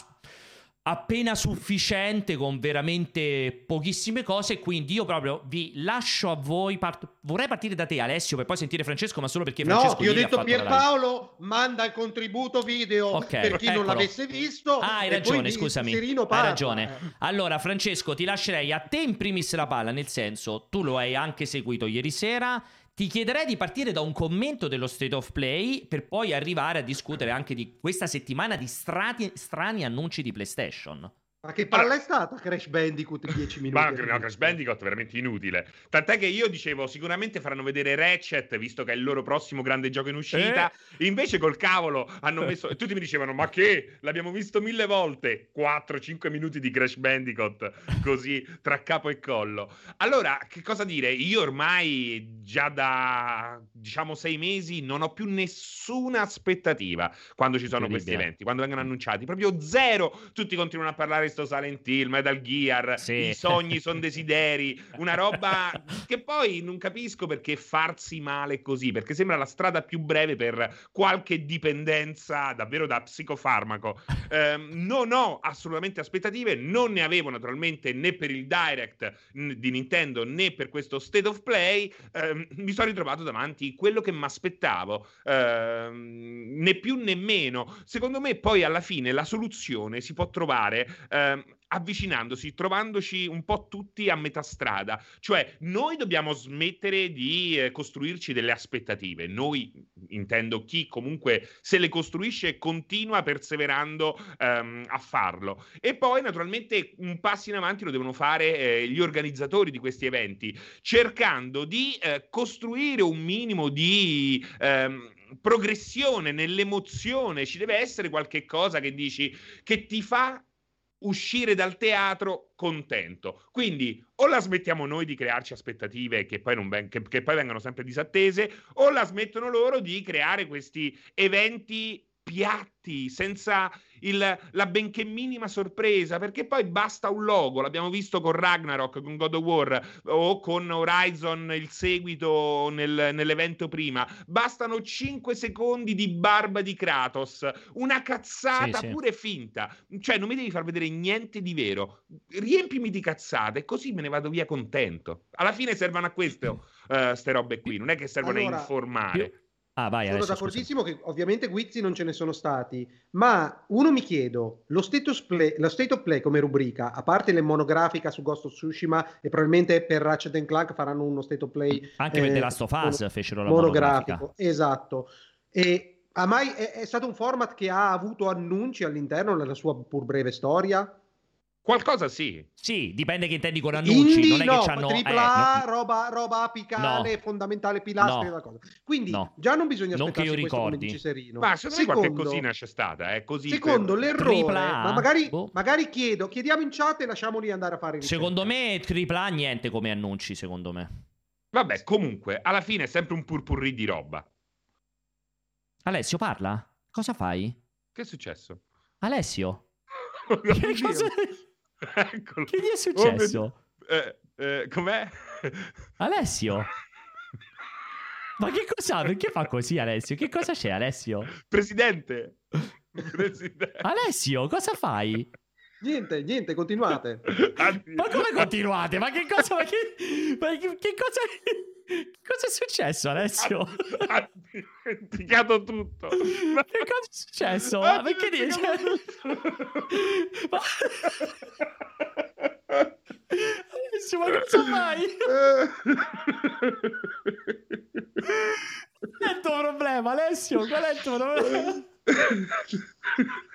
appena sufficiente con veramente pochissime cose quindi io proprio vi lascio a voi part- vorrei partire da te Alessio per poi sentire Francesco ma solo perché No, Francesco ti ho ieri ha detto. Pierpaolo, manda il contributo video Ok, per chi non eccolo. l'avesse visto. Ah, hai ragione, scusami. Hai ragione. Allora, Francesco, ti lascerei a te in primis la palla, nel senso, tu lo hai anche seguito ieri sera. Ti chiederei di partire da un commento dello State of Play per poi arrivare a discutere anche di questa settimana di strati- strani annunci di PlayStation. Ma che palla è stata Crash Bandicoot 10 minuti? Ma no, Crash Bandicoot è veramente inutile. Tant'è che io dicevo, sicuramente faranno vedere Ratchet, visto che è il loro prossimo grande gioco in uscita. Invece col cavolo hanno messo... e tutti mi dicevano, ma che? L'abbiamo visto mille volte. 4-5 minuti di Crash Bandicoot, così, tra capo e collo. Allora, che cosa dire? Io ormai già da, diciamo, sei mesi non ho più nessuna aspettativa quando ci sono questi eventi, quando vengono annunciati. Proprio zero. Tutti continuano a parlare di sto Silent Hill, Metal Gear, Sì. i sogni sono desideri, una roba che poi non capisco perché farsi male così, perché sembra la strada più breve per qualche dipendenza davvero da psicofarmaco. Ehm, non ho assolutamente aspettative, non ne avevo naturalmente né per il Direct di Nintendo né per questo State of Play. Ehm, mi sono ritrovato davanti quello che mi aspettavo, ehm, né più né meno. Secondo me poi alla fine la soluzione si può trovare ehm, avvicinandosi, trovandoci un po' tutti a metà strada. Cioè, noi dobbiamo smettere di eh, costruirci delle aspettative. Noi, intendo chi comunque se le costruisce e continua perseverando ehm, a farlo. E poi, naturalmente, un passo in avanti lo devono fare eh, gli organizzatori di questi eventi, cercando di eh, costruire un minimo di... ehm, progressione nell'emozione ci deve essere qualche cosa che dici che ti fa uscire dal teatro contento. Quindi o la smettiamo noi di crearci aspettative che poi, ven- che, che poi vengono sempre disattese, o la smettono loro di creare questi eventi piatti, senza il- la benché minima sorpresa, perché poi basta un logo, l'abbiamo visto con Ragnarok, con God of War o con Horizon, il seguito nel- nell'evento prima, bastano 5 secondi di barba di Kratos, una cazzata Sì, sì. pure finta, cioè non mi devi far vedere niente di vero, riempimi di cazzate, così me ne vado via contento. Alla fine servono a questo, eh, ste robe qui, non è che servono Allora, a informare. Ah, vai Sono d'accordissimo che ovviamente guizzi non ce ne sono stati, ma uno mi chiedo, lo play, lo state of play come rubrica, a parte le monografica su Ghost of Tsushima e probabilmente per Ratchet and Clank faranno uno state of play Anche per eh, The Last of Us fecero la monografico, monografica. esatto. E mai, è, è stato un format che ha avuto annunci all'interno nella sua pur breve storia? Qualcosa sì. Sì, dipende che intendi con annunci. Indie non è no, che c'hanno... tripla eh, A, roba, roba apicale, fondamentale, pilastri, No. una cosa. Quindi No. già non bisogna Non che io questo come ricordi. dice Serino. Ma secondo me qualche cosina c'è stata, eh, così. Secondo per- l'errore, Tripla A? ma magari, Boh. magari chiedo, chiediamo in chat e lasciamoli andare a fare il Secondo me tripla A niente come annunci, secondo me. Vabbè, comunque, alla fine è sempre un purpurri di roba. Alessio, parla? Cosa fai? Che è successo? Alessio? Che cosa... Eccolo. Che gli è Oh, successo? Eh, eh, com'è? Alessio? Ma che cosa? Perché fa così Alessio? Che cosa c'è Alessio? Presidente. Presidente. Alessio, cosa fai? Niente, niente, continuate. Ma come continuate? Ma che cosa? Ma che, ma che, che cosa? Che cosa è successo, Alessio? Ha dimenticato tutto. Ma Che cosa è successo? Ma perché dici? Ma... Alessio, ma cosa fai? Qual è il tuo problema, Alessio? Qual è il tuo problema?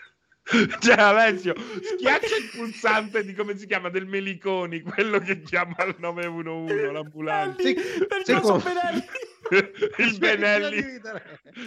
Cioè, Alessio, schiaccia il pulsante di come si chiama del Meliconi, quello che chiama al 911 l'ambulanza. Sì, Per secondo- Benelli? il Benelli.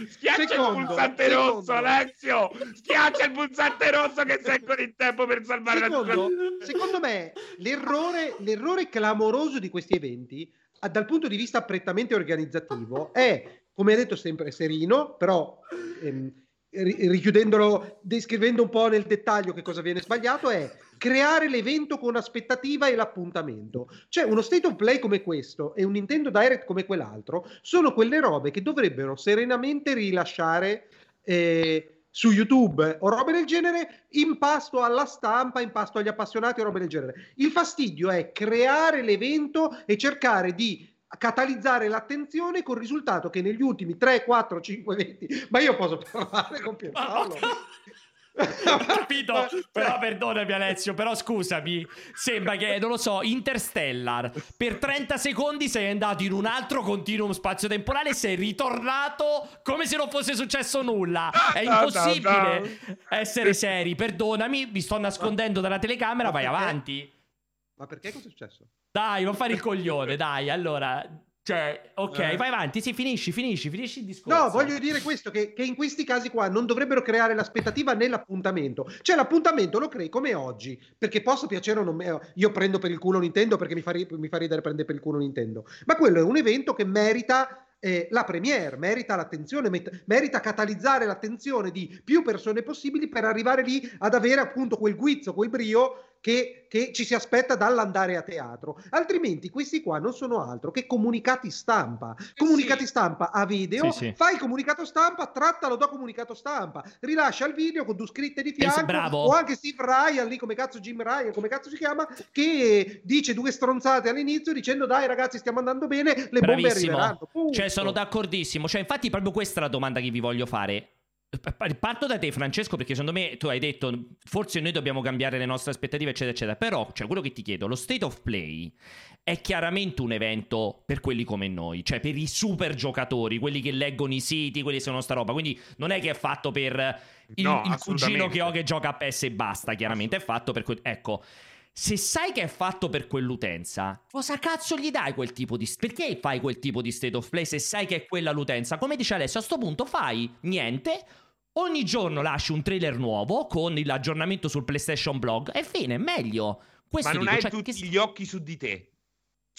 Schiaccia Secondo, il pulsante secondo. rosso, Alessio! Schiaccia il pulsante rosso che sei ancora in tempo per salvare Secondo, la secondo me l'errore, l'errore clamoroso di questi eventi, dal punto di vista prettamente organizzativo, è, come ha detto sempre Serino, però ehm, richiudendolo, descrivendo un po' nel dettaglio che cosa viene sbagliato, è creare l'evento con aspettativa e l'appuntamento. Cioè uno state of play come questo e un Nintendo Direct come quell'altro sono quelle robe che dovrebbero serenamente rilasciare eh, su YouTube o robe del genere in pasto alla stampa, in pasto agli appassionati o robe del genere. Il fastidio è creare l'evento e cercare di catalizzare l'attenzione con il risultato che negli ultimi 3, 4, 5 eventi, ma io posso parlare con Pierpaolo. Ho capito, però perdonami Alessio, però scusami, sembra che, non lo so, Interstellar, per 30 secondi sei andato in un altro continuum spazio-temporale e sei ritornato come se non fosse successo nulla. È No, no, impossibile essere seri, perdonami, mi sto nascondendo dalla telecamera, vai avanti. Ma perché cosa è successo? Dai, non fare il coglione, dai, allora... Cioè, ok, Eh. vai avanti, sì, finisci, finisci, finisci il discorso. No, voglio dire questo, che, che in questi casi qua non dovrebbero creare l'aspettativa nell'appuntamento. Cioè l'appuntamento lo crei come oggi, perché possa piacere o non... me- Io prendo per il culo Nintendo perché mi fa, ri- mi fa ridere prendere per il culo Nintendo. Ma quello è un evento che merita... eh, la premiere merita l'attenzione, met- merita catalizzare l'attenzione di più persone possibili per arrivare lì ad avere appunto quel guizzo, quel brio che, che ci si aspetta dall'andare a teatro. Altrimenti questi qua non sono altro che comunicati stampa. Comunicati stampa a video, Sì, sì. fai comunicato stampa, trattalo da comunicato stampa, rilascia il video con due scritte di fianco bravo. o anche Steve Ryan lì come cazzo Jim Ryan, come cazzo si chiama, che dice due stronzate all'inizio dicendo dai ragazzi stiamo andando bene, le bombe Bravissimo. arriveranno. Punto. Cioè, sono d'accordissimo. Cioè, infatti, proprio questa è la domanda che vi voglio fare. Parto da te, Francesco, perché secondo me tu hai detto forse noi dobbiamo cambiare le nostre aspettative, eccetera, eccetera. Però, cioè, quello che ti chiedo, lo state of play è chiaramente un evento per quelli come noi, cioè per i super giocatori, quelli che leggono i siti, quelli che sono sta roba. Quindi non è che è fatto per il, No, il cugino che ho che gioca a PS e basta, chiaramente è fatto per quel... Ecco, se sai che è fatto per quell'utenza, cosa cazzo gli dai quel tipo di... Perché fai quel tipo di state of play se sai che è quella l'utenza? Come dice Alessio, a sto punto fai niente... Ogni giorno lasci un trailer nuovo con l'aggiornamento sul PlayStation Blog e fine, meglio. Questo Ma non dico, hai cioè, tutti che- gli occhi su di te.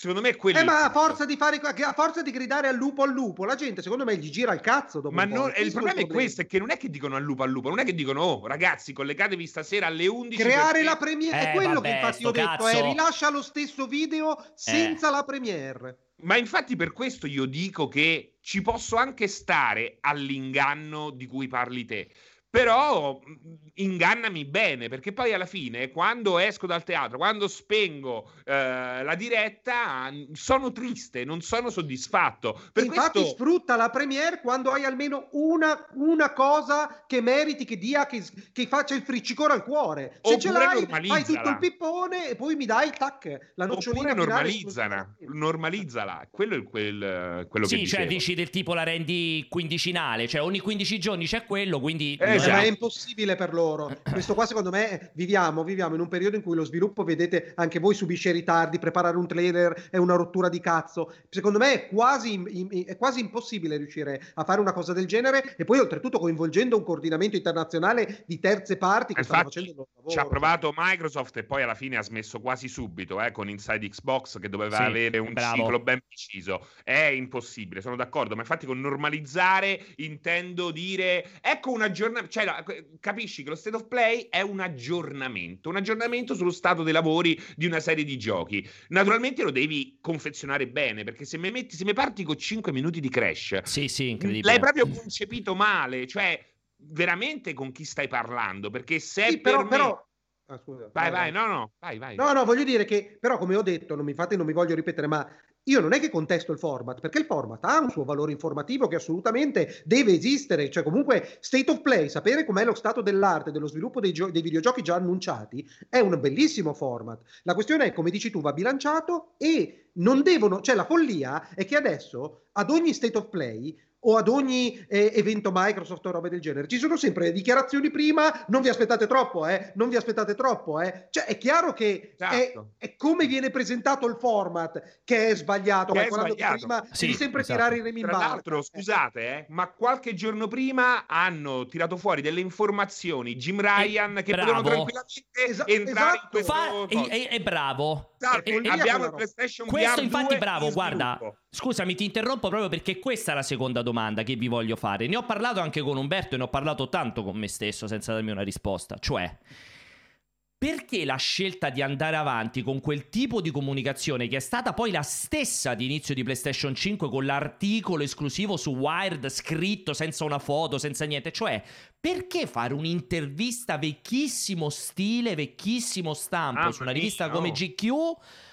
Secondo me è quello. Eh, ma a forza di fare a forza di gridare al lupo al lupo, la gente secondo me gli gira il cazzo dopo Ma non- il problema è questo: è che non è che dicono al lupo al lupo, non è che dicono, oh ragazzi, collegatevi stasera alle 11. creare perché- la premiere è Eh, quello vabbè, che infatti ho detto è rilascia lo stesso video Eh. senza la premiere Ma infatti per questo io dico che ci posso anche stare all'inganno di cui parli te. Però mh, ingannami bene, perché poi alla fine, quando esco dal teatro, quando spengo eh, la diretta, sono triste, non sono soddisfatto. Per infatti questo... sfrutta la premiere quando hai almeno una, una cosa che meriti che dia che, che faccia il friccicore al cuore se ce Oppure l'hai fai tutto il pippone e poi mi dai tac la nocciolina Oppure normalizzala, normalizzala. Quello è quel, quello che Sì, cioè dicevo. dici del tipo la rendi quindicinale, cioè ogni 15 giorni c'è quello, quindi Esatto. Ma è impossibile per loro. Questo qua, secondo me, viviamo, viviamo in un periodo in cui lo sviluppo, vedete, anche voi subisce ritardi, preparare un trailer è una rottura di cazzo. Secondo me è quasi, è quasi impossibile riuscire a fare una cosa del genere e poi oltretutto coinvolgendo un coordinamento internazionale di terze parti che stanno Infatti, facendo il loro lavoro. Ci ha provato Microsoft e poi alla fine ha smesso quasi subito eh, con Inside Xbox che doveva Sì, avere un bravo. ciclo ben preciso. È impossibile, sono d'accordo, ma infatti con normalizzare intendo dire ecco un aggiornamento, cioè la- capisci che lo state of play è un aggiornamento, un aggiornamento sullo stato dei lavori di una serie di giochi. Naturalmente lo devi confezionare bene, perché se mi metti se mi parti con 5 minuti di crash, Sì, sì, incredibile. l'hai proprio concepito male, cioè veramente con chi stai parlando, perché se Sì, per però, me- però... Ah, scusa, Vai, vai, no, no, vai, vai. No, no, voglio dire che, però, come ho detto, non mi fate, non mi voglio ripetere, ma io non è che contesto il format, perché il format ha un suo valore informativo che assolutamente deve esistere, cioè comunque state of play, sapere com'è lo stato dell'arte, dello sviluppo dei, gio- dei videogiochi già annunciati, è un bellissimo format. La questione è, come dici tu, va bilanciato e non devono, cioè la follia è che adesso ad ogni state of play o ad ogni eh, evento Microsoft o robe del genere. Ci sono sempre le dichiarazioni prima, non vi aspettate troppo, eh, non vi aspettate troppo, eh. Cioè è chiaro che è, Esatto. è come viene presentato il format che è sbagliato, Che è che sbagliato. prima Sì, devi sempre esatto. tirare i remi in Tra l'altro, scusate, eh, ma qualche giorno prima hanno tirato fuori delle informazioni Jim Ryan che bravo. potevano tranquillamente Esa- entrare in esatto. questo Fa- è, è- è bravo. Esatto, E- e- abbiamo il roba. PlayStation Questo VR infatti 2 bravo, in guarda, sviluppo. Scusami ti interrompo proprio perché questa è la seconda domanda che vi voglio fare. Ne ho parlato anche con Umberto e ne ho parlato tanto con me stesso senza darmi una risposta, cioè perché la scelta di andare avanti con quel tipo di comunicazione che è stata poi la stessa di inizio di PlayStation 5 con l'articolo esclusivo su Wired scritto senza una foto, senza niente, cioè perché fare un'intervista vecchissimo stile, vecchissimo stampo Mamma su una rivista mia, come. GQ,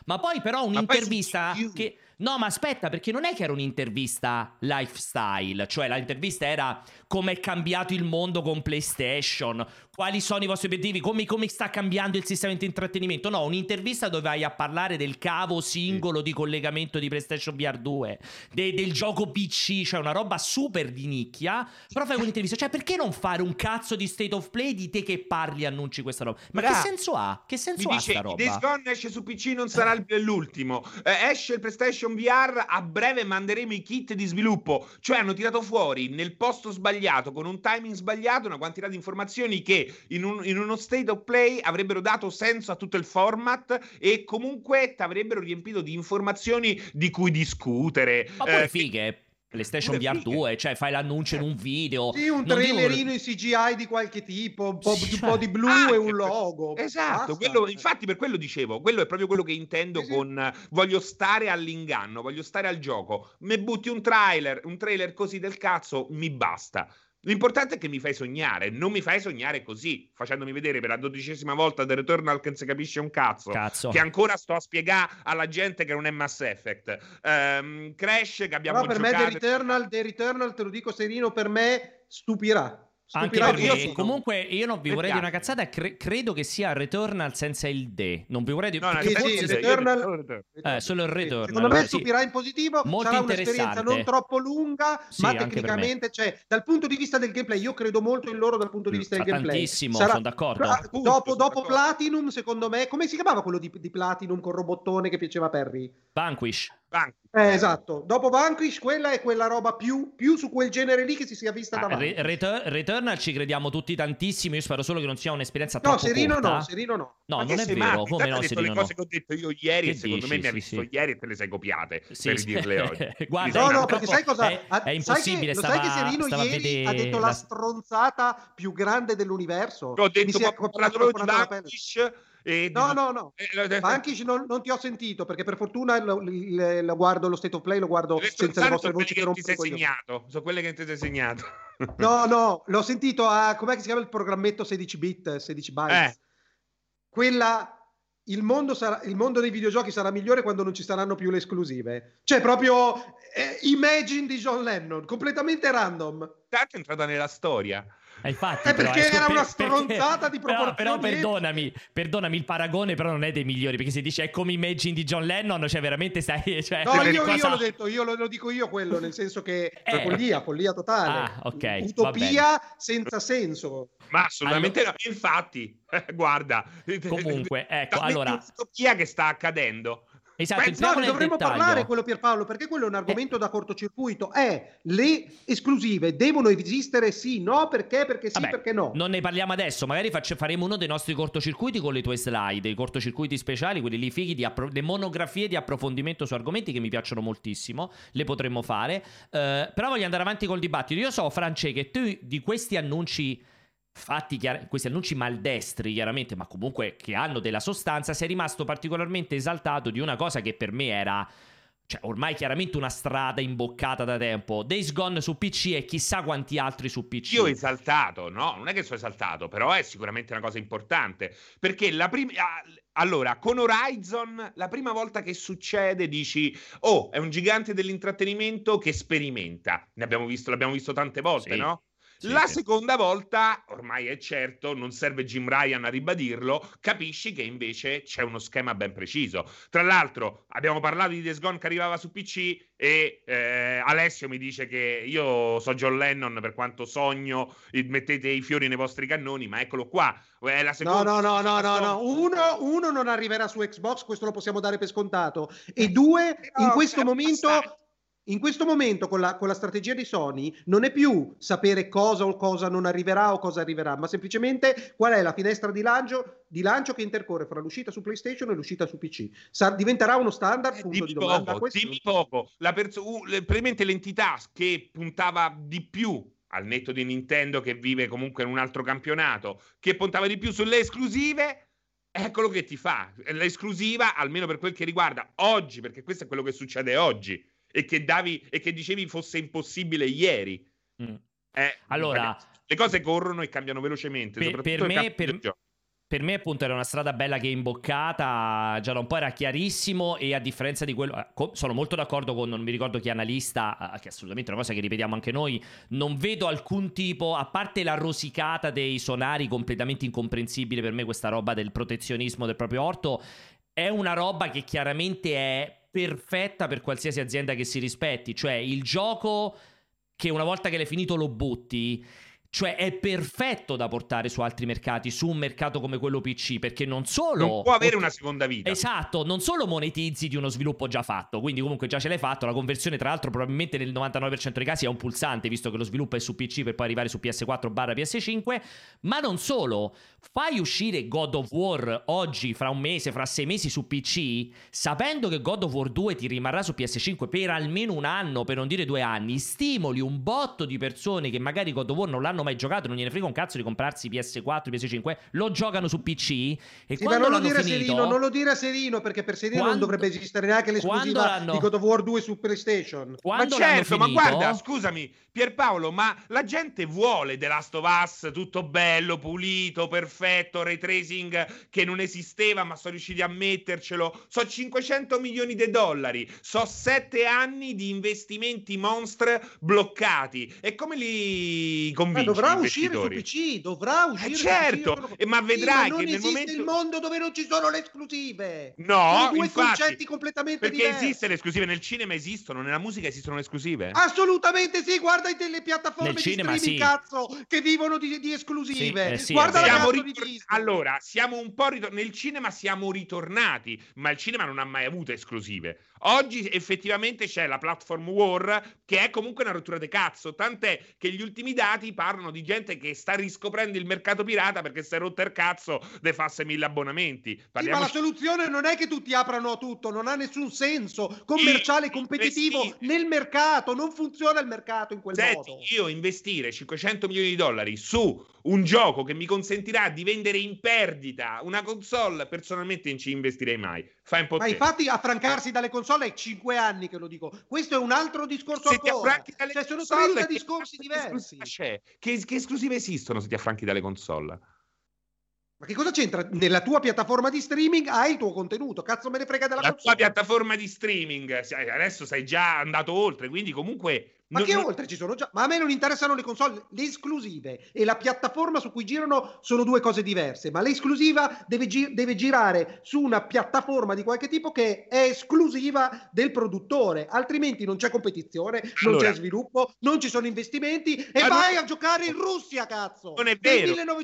ma poi però poi un'intervista GQ. che No, ma aspetta, perché non è che era un'intervista lifestyle, cioè l'intervista era come è cambiato il mondo con PlayStation, quali sono i vostri obiettivi, come, come sta cambiando il sistema di intrattenimento. No, un'intervista dove vai a parlare del cavo singolo di collegamento di PlayStation VR 2, de- del gioco PC, cioè una roba super di nicchia. Però fai un'intervista, cioè perché non fare un cazzo di state of play di te che parli e annunci questa roba? Ma Bravo. che senso ha? Che senso ha dice, sta roba? Days Gone esce su PC, non sarà l'ultimo. Eh, esce il PlayStation VR, a breve manderemo i kit di sviluppo. Cioè hanno tirato fuori nel posto sbagliato, con un timing sbagliato, una quantità di informazioni che in, un- in uno state of play avrebbero dato senso a tutto il format e comunque ti avrebbero riempito di informazioni di cui discutere. Ma pure Eh, fighe. PlayStation VR fighe. 2, cioè fai l'annuncio in un video. Sì, un Non dico- trailerino in CGI di qualche tipo, un po', Sì, un cioè, po' di blu anche e un logo. Esatto, quello- infatti per quello dicevo, quello è proprio quello che intendo Sì, sì. con eh, voglio stare all'inganno, voglio stare al gioco. Me butti un trailer, un trailer così del cazzo, mi basta. L'importante è che mi fai sognare, non mi fai sognare così, facendomi vedere per la dodicesima volta The Returnal che non si capisce un cazzo. Cazzo. Che ancora sto a spiegare alla gente che non è Mass Effect. Ehm, Crash che abbiamo Però per me giocato. The Returnal, The Returnal, te lo dico serino, per me stupirà. Anche perché io sono- comunque io non vi vorrei dire una cazzata, cre- credo che sia Returnal senza il D. Non vi vorrei dire No, no, perché sì, forse sì, Returnal- Eh, solo il Sì, Returnal. Secondo me sì. stupirà in positivo, Molto sarà un'esperienza non troppo lunga, Sì, ma tecnicamente, cioè, dal punto di vista del gameplay, io credo molto in loro dal punto di vista del gameplay. tantissimo, Sarà- sono d'accordo. Ah, Appunto, dopo, sono dopo d'accordo. Platinum, secondo me, come si chiamava quello di, di Platinum con robottone che piaceva a Perry? Vanquish. Eh, esatto, dopo Vanquish, quella è quella roba più, più su quel genere lì che si sia vista Ah, davanti. Re- Retur- Returnal ci crediamo tutti tantissimo. Io spero solo che non sia un'esperienza no, troppo Serino corta. no, Serino no. No, Ma non è vero. matti? Come no, Serino le no. cose che ho detto io ieri Che e secondo dici? me mi ha visto sì. ieri e te le sei copiate Sì, per sì. dirle oggi. Guarda, No, no, perché sai cosa? È, ha- è impossibile. Sai che, lo sai che stava- Serino stava a ieri vedere ha detto la- la stronzata più grande dell'universo. Ho Mi detto si è corporata la pelle. E di- No, no, no. eh, Vanquish non, non ti ho sentito perché per fortuna lo, lo- lo guardo lo state of play, lo guardo senza le vostre voci che che ti sei segnato. Sono quelle che ti sei segnato. No, no, l'ho sentito a com'è che si chiama il programmetto 16 bit, 16 bytes. Eh. Quella il mondo, sarà, il mondo dei videogiochi sarà migliore quando non ci saranno più le esclusive. Cioè, proprio eh, Imagine di John Lennon, completamente random. tanto è entrata nella storia. Eh, infatti, Eh, però, perché eh, era per- una perché- stronzata di però, però proporzioni perdonami, perdonami, il paragone però non è dei migliori, perché se dice è come Imagine di John Lennon, cioè veramente stai... Cioè, No, io, cosa- io l'ho detto, io lo, lo dico io quello, nel senso che cioè, Eh. follia, follia totale. Ah, ok, Utopia senza senso. Ma assolutamente no. Infatti, guarda, Comunque, ecco, allora... un'utopia che sta accadendo. Esatto, No, entriamo ne dovremmo dettaglio. parlare quello Pierpaolo, perché quello è un argomento da cortocircuito. È le esclusive devono esistere sì, no, perché, perché sì, Vabbè, perché no. Non ne parliamo adesso, magari faccia- faremo uno dei nostri cortocircuiti con le tue slide, i cortocircuiti speciali, quelli lì fighi, di appro- le monografie di approfondimento su argomenti che mi piacciono moltissimo, le potremmo fare. Eh, però voglio andare avanti col dibattito. Io so, France, che tu di questi annunci fatti, chiar- questi annunci maldestri chiaramente, ma comunque che hanno della sostanza, sei rimasto particolarmente esaltato di una cosa che per me era... Cioè, ormai chiaramente una strada imboccata da tempo. Days Gone su PC e chissà quanti altri su PC. Io esaltato, no, non è che sono esaltato, però è sicuramente una cosa importante. Perché la prima. Allora, con Horizon, la prima volta che succede, dici: Oh, è un gigante dell'intrattenimento che sperimenta. Ne abbiamo visto, l'abbiamo visto tante volte, Sì. no? Sì, la sì. seconda volta, ormai è certo, non serve Jim Ryan a ribadirlo, capisci che invece c'è uno schema ben preciso. Tra l'altro, abbiamo parlato di Days Gone che arrivava su PC e eh, Alessio mi dice che io so John Lennon per quanto sogno, eh, mettete i fiori nei vostri cannoni, ma eccolo qua. È la No, seconda... no, no, no, no, no. Uno, uno non arriverà su Xbox, questo lo possiamo dare per scontato. E due, in questo momento, in questo momento con la, con la strategia di Sony, non è più sapere cosa o cosa non arriverà o cosa arriverà, ma semplicemente qual è la finestra di lancio, di lancio che intercorre fra l'uscita su PlayStation e l'uscita su PC. Sa- diventerà uno standard, punto Dimmi di domanda. poco, Questo- dimmi poco. La perso- uh, probabilmente l'entità che puntava di più al netto di Nintendo che vive comunque in un altro campionato, che puntava di più sulle esclusive, eccolo che ti fa. L'esclusiva, almeno per quel che riguarda oggi, perché questo è quello che succede oggi e che, davi, e che dicevi fosse impossibile ieri. Mm. Eh, Allora, le cose corrono e cambiano velocemente. Per- per me- per-. Per me, appunto, era una strada bella che è imboccata. Già da un po' era chiarissimo. E a differenza di quello, eh, sono molto d'accordo con non mi ricordo chi analista, che è assolutamente una cosa che ripetiamo anche noi. Non vedo alcun tipo, a parte la rosicata dei sonari completamente incomprensibile per me, questa roba del protezionismo del proprio orto. È una roba che chiaramente è perfetta per qualsiasi azienda che si rispetti. Cioè, il gioco che una volta che l'hai finito lo butti. Cioè è perfetto da portare su altri mercati, su un mercato come quello PC, perché non solo... Non può avere una seconda vita. Esatto, non solo monetizzi di uno sviluppo già fatto, quindi comunque già ce l'hai fatto, la conversione tra l'altro probabilmente nel 99% dei casi è un pulsante, visto che lo sviluppo è su PC per poi arrivare su PS4 barra PS5, ma non solo, fai uscire God of War oggi, fra un mese, fra sei mesi su PC, sapendo che God of War 2 ti rimarrà su PS5 per almeno un anno, per non dire due anni, stimoli un botto di persone che magari God of War non l'hanno mai giocato, non gliene frega un cazzo di comprarsi PS4, PS5, lo giocano su PC e Sì, ma quando non lo l'hanno dire a finito... Serino, non lo dire a Serino, perché per Serino non Quando- dovrebbe esistere neanche l'esclusiva l'hanno- di God of War 2 su PlayStation. Ma Quando l'hanno certo, ma guarda, scusami, Pierpaolo, ma la gente vuole The Last of Us tutto bello, pulito, perfetto, ray tracing che non esisteva, ma sono riusciti a mettercelo. So 500 milioni di dollari, so 7 anni di investimenti monstre bloccati. E come li convinci? Dovrà uscire su? PC, dovrà uscire Eh, su certo, PC, sono- eh, ma vedrai non che nel esiste momento- il mondo dove non ci sono le esclusive. No, sono due infatti, concetti completamente perché diversi. esiste le esclusive nel cinema esistono, nella musica esistono le esclusive? Assolutamente sì, guarda delle piattaforme Nel di cinema streaming, sì. cazzo, che vivono di, di esclusive. Sì, eh sì, guarda la. Siamo di ritor- Disney. allora, siamo un po' ritor- nel cinema siamo ritornati, ma il cinema non ha mai avuto esclusive. Oggi effettivamente c'è la platform war che è comunque una rottura di cazzo, tant'è che gli ultimi dati parlano di gente che sta riscoprendo il mercato pirata perché si è rotto il cazzo de fasse mille abbonamenti. Sì, ma Parliamo la soluzione non è che tutti aprano tutto, non ha nessun senso commerciale, competitivo nel mercato, non funziona il mercato in quel Senti, modo. io investire 500 milioni di dollari su un gioco che mi consentirà di vendere in perdita una console, personalmente non ci investirei mai. Fai un po' Ma infatti affrancarsi dalle console è 5 anni che lo dico. Questo è un altro discorso Se ti ancora. Cioè, sono console, 30 che discorsi diversi. c'è? Che, che esclusive esistono se ti affranchi dalle console? Ma che cosa c'entra? Nella tua piattaforma di streaming hai il tuo contenuto. Cazzo me ne frega della La console. tua piattaforma di streaming, adesso sei già andato oltre, quindi comunque Ma Non- che non- oltre ci sono già, ma a me non interessano le console, le esclusive e la piattaforma su cui girano sono due cose diverse, ma l'esclusiva deve, gi- deve girare su una piattaforma di qualche tipo che è esclusiva del produttore, altrimenti non c'è competizione, non Allora- c'è sviluppo, non ci sono investimenti e Ma vai non- a giocare in Russia, cazzo! Non è Nel vero. Non vero.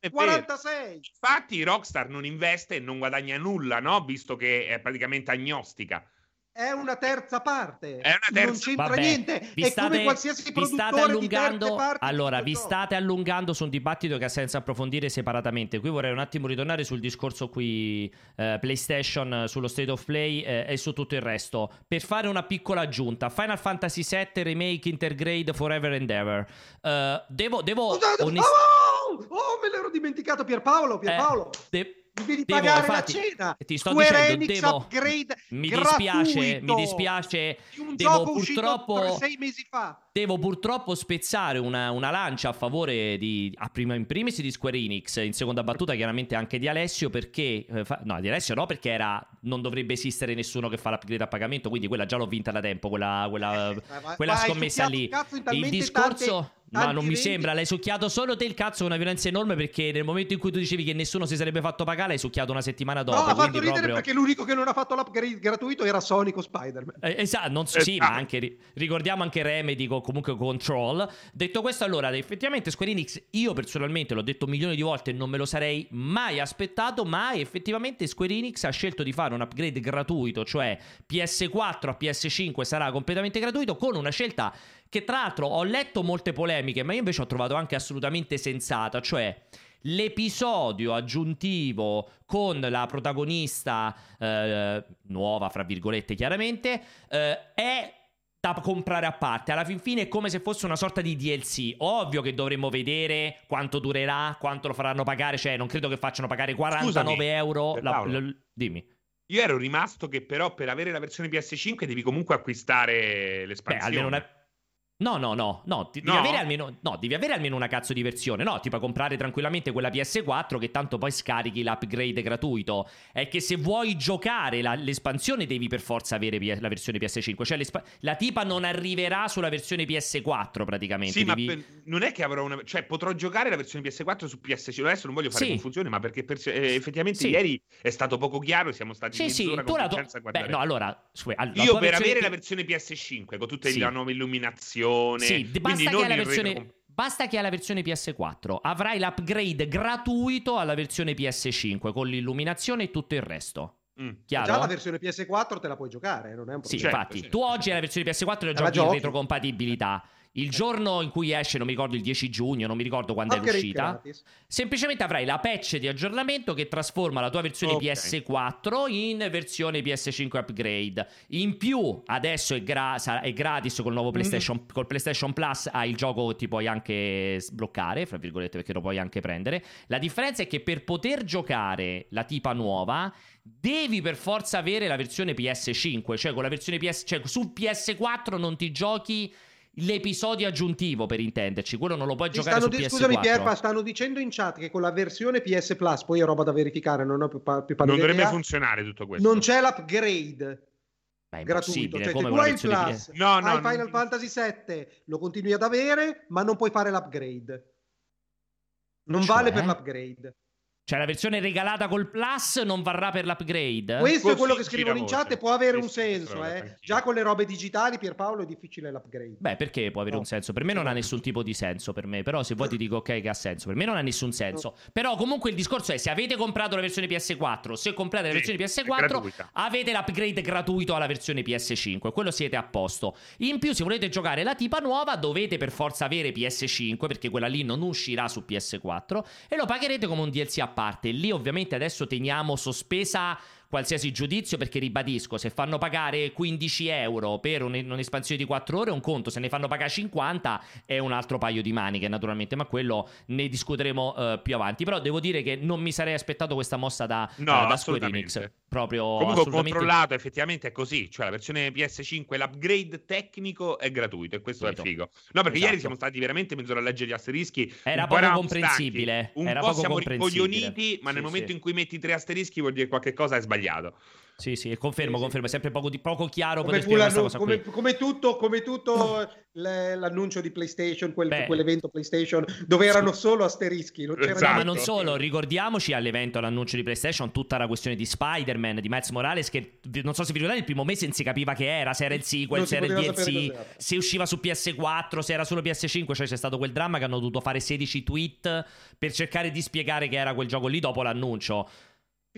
1946! Infatti Rockstar non investe e non guadagna nulla, no? Visto che è praticamente agnostica. È una terza parte, È una terza- non c'entra Vabbè, niente, vi è state- come qualsiasi vi produttore state di terze allungando parti. allora vi state allungando su un dibattito che ha senso approfondire separatamente. Qui vorrei un attimo ritornare sul discorso qui eh, PlayStation eh, sullo State of Play eh, e su tutto il resto. Per fare una piccola aggiunta Final Fantasy VII Remake Intergrade Forever and Ever. Eh, devo, devo onest- Oh, oh, me l'ero dimenticato Pierpaolo, Pierpaolo. Eh, de- devi devo, pagare infatti, la cena. ti sto Square dicendo, Enix devo- upgrade mi dispiace mi dispiace di un devo gioco purtroppo sei mesi fa. Devo purtroppo spezzare una, una lancia a favore di, a prima, in primis di Square Enix, in seconda battuta chiaramente anche di Alessio perché, eh, fa- no di Alessio no perché era, non dovrebbe esistere nessuno che fa l'upgrade a pagamento, quindi quella già l'ho vinta da tempo, quella, quella, vai- quella vai, hai scommessa lì. il discorso... tanti non mi sembra, l'hai succhiato solo te il cazzo, è una violenza enorme perché nel momento in cui tu dicevi che nessuno si sarebbe fatto pagare, hai succhiato una settimana dopo. No, ha fatto quindi ridere proprio... perché l'unico che non ha fatto l'upgrade gratuito era Sonic o Spider-Man. Eh, esatto, non so, sì, ma anche ri- ricordiamo anche Remedy con comunque Control. Detto questo, allora, effettivamente Square Enix, io personalmente l'ho detto milioni di volte e non me lo sarei mai aspettato, ma effettivamente Square Enix ha scelto di fare un upgrade gratuito, cioè PS4 a PS5 sarà completamente gratuito con una scelta che tra l'altro ho letto molte polemiche, ma io invece ho trovato anche assolutamente sensata, cioè l'episodio aggiuntivo con la protagonista eh, nuova, fra virgolette, chiaramente, eh, è da comprare a parte. Alla fin fine è come se fosse una sorta di DLC. Ovvio che dovremmo vedere quanto durerà, quanto lo faranno pagare. Cioè, non credo che facciano pagare 49 Scusami, euro. eh, la- Paolo. l- dimmi. Io ero rimasto che però per avere la versione PS5 devi comunque acquistare Beh, l'espansione. almeno una. No, no, no, no, devi No? avere almeno, no, devi avere almeno una cazzo di versione. No, ti puoi comprare tranquillamente quella PS4 che tanto poi scarichi l'upgrade gratuito. È che se vuoi giocare la- l'espansione devi per forza avere la versione PS5. Cioè la tipa non arriverà sulla versione PS4 praticamente. Sì, ma devi- per- non è che avrò una. cioè, potrò giocare la versione PS4 su PS5. Adesso non voglio fare Sì. confusione, ma perché per- eh, effettivamente Sì. ieri è stato poco chiaro. Siamo stati Sì, sì, tu la. Beh, no, allora, su- all- Io per avere la versione PS5 con tutta Sì. la nuova illuminazione, Sì, basta che, la versione, retro- basta che hai la versione PS4. Avrai l'upgrade gratuito alla versione PS5 con l'illuminazione e tutto il resto. Mm. Chiaro? Già la versione PS4 te la puoi giocare, non è un Sì, problema. infatti, tu oggi hai la versione PS4 e la giochi in giochi. retrocompatibilità. Il giorno in cui esce, non mi ricordo il 10 giugno, non mi ricordo quando è Upgrade l'uscita. Semplicemente avrai la patch di aggiornamento che trasforma la tua versione Ok. PS4 in versione PS5 upgrade. In più, adesso è, gra- è gratis col Mm. nuovo PlayStation, col PlayStation Plus. Hai il gioco che ti puoi anche sbloccare, fra virgolette, perché lo puoi anche prendere. La differenza è che per poter giocare la tipa nuova. Devi per forza avere la versione PS5, cioè con la versione PS, cioè su PS4 non ti giochi l'episodio aggiuntivo per intenderci, quello non lo puoi giocare stanno su di- PS4. scusami Pierpa, stanno dicendo in chat che con la versione PS Plus, poi è roba da verificare, non ho più, pa- più Non dovrebbe idea, funzionare tutto questo. non c'è l'upgrade Beh, è gratuito. Cioè, come tu hai il Plus, PS. No, no, hai non- Final Fantasy VII, lo continui ad avere, ma non puoi fare l'upgrade. Non Cioè? vale per l'upgrade. Cioè la versione regalata col Plus non varrà per l'upgrade? Questo è Così quello che scrivono in voce. chat e può avere un senso. Eh. Già con le robe digitali, Pierpaolo, è difficile l'upgrade. Beh, perché può avere No. un senso? Per me non ha nessun tipo di senso, per me. Però se vuoi ti dico ok che ha senso. Per me non ha nessun senso. Però comunque il discorso è se avete comprato la versione PS4, se comprate la Sì, versione è PS4, gratuita. avete l'upgrade gratuito alla versione PS5. Quello siete a posto. In più, se volete giocare la tipa nuova, dovete per forza avere PS5, perché quella lì non uscirà su PS4. E lo pagherete come un DLC a parte. Lì ovviamente adesso teniamo sospesa qualsiasi giudizio perché ribadisco se fanno pagare 15 euro per un- un'espansione di 4 ore è un conto se ne fanno pagare 50 è un altro paio di maniche naturalmente ma quello ne discuteremo eh, più avanti però devo dire che non mi sarei aspettato questa mossa da, No, eh, da Square. Enix proprio Comunque assolutamente controllato, effettivamente è così. Cioè, la versione PS5, l'upgrade tecnico è gratuito e questo Capito. è figo. No, perché Esatto. ieri siamo stati veramente mezz'ora a leggere gli asterischi. Era poco eravamo comprensibile, stanchi, Un era po' poco siamo ricoglioniti, ma nel Sì, momento sì. in cui metti tre asterischi vuol dire qualche cosa è sbagliato. Sbagliato. Sì, sì, confermo, confermo, è sempre poco, di- poco chiaro Come, come- qui. come tutto, come tutto le- l'annuncio di PlayStation, quel- Beh. quell'evento PlayStation dove erano solo asterischi. Non c'era No, Esatto. ma non solo, ricordiamoci all'evento, all'annuncio di PlayStation, tutta la questione di Spider-Man, di Miles Morales, che non so se vi ricordate, il primo mese non si capiva che era, se era il sequel, Non se era il DLC, se usciva su PS4, se era solo PS5, cioè c'è stato quel dramma che hanno dovuto fare 16 tweet per cercare di spiegare che era quel gioco lì dopo l'annuncio.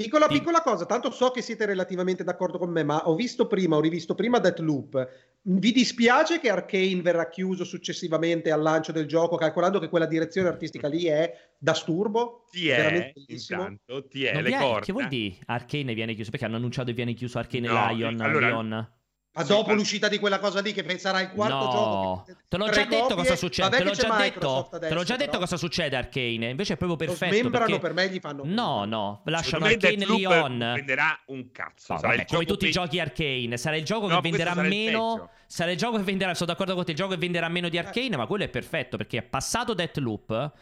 Piccola, piccola cosa, tanto so che siete relativamente d'accordo con me, ma ho visto prima, ho rivisto prima Deathloop. Vi dispiace che Arkane verrà chiuso successivamente al lancio del gioco, calcolando che quella direzione artistica lì è da sturbo? Ti è, intanto, ti è, Non le viene- che vuol dire Arcane viene chiuso? Perché hanno annunciato che viene chiuso Arcane No, Lion, allora- Leon? Ma dopo l'uscita di quella cosa lì, che sarà il quarto No, gioco. che- te l'ho già detto cosa succede. Te l'ho già detto, Microsoft te l'ho adesso, già detto cosa succede Arcane. Invece è proprio Lo perfetto. smembrano perché... per me gli fanno. No, no, lasciano Arcane Leon. non venderà un cazzo. No, sarà vabbè, il come gioco tutti i pe- giochi Arcane, sarà il gioco No, che venderà sarà il meno. peggio. Sarà il gioco che venderà. Sono d'accordo con te. Il gioco che venderà meno di Arcane, ma quello è perfetto perché è passato Deathloop.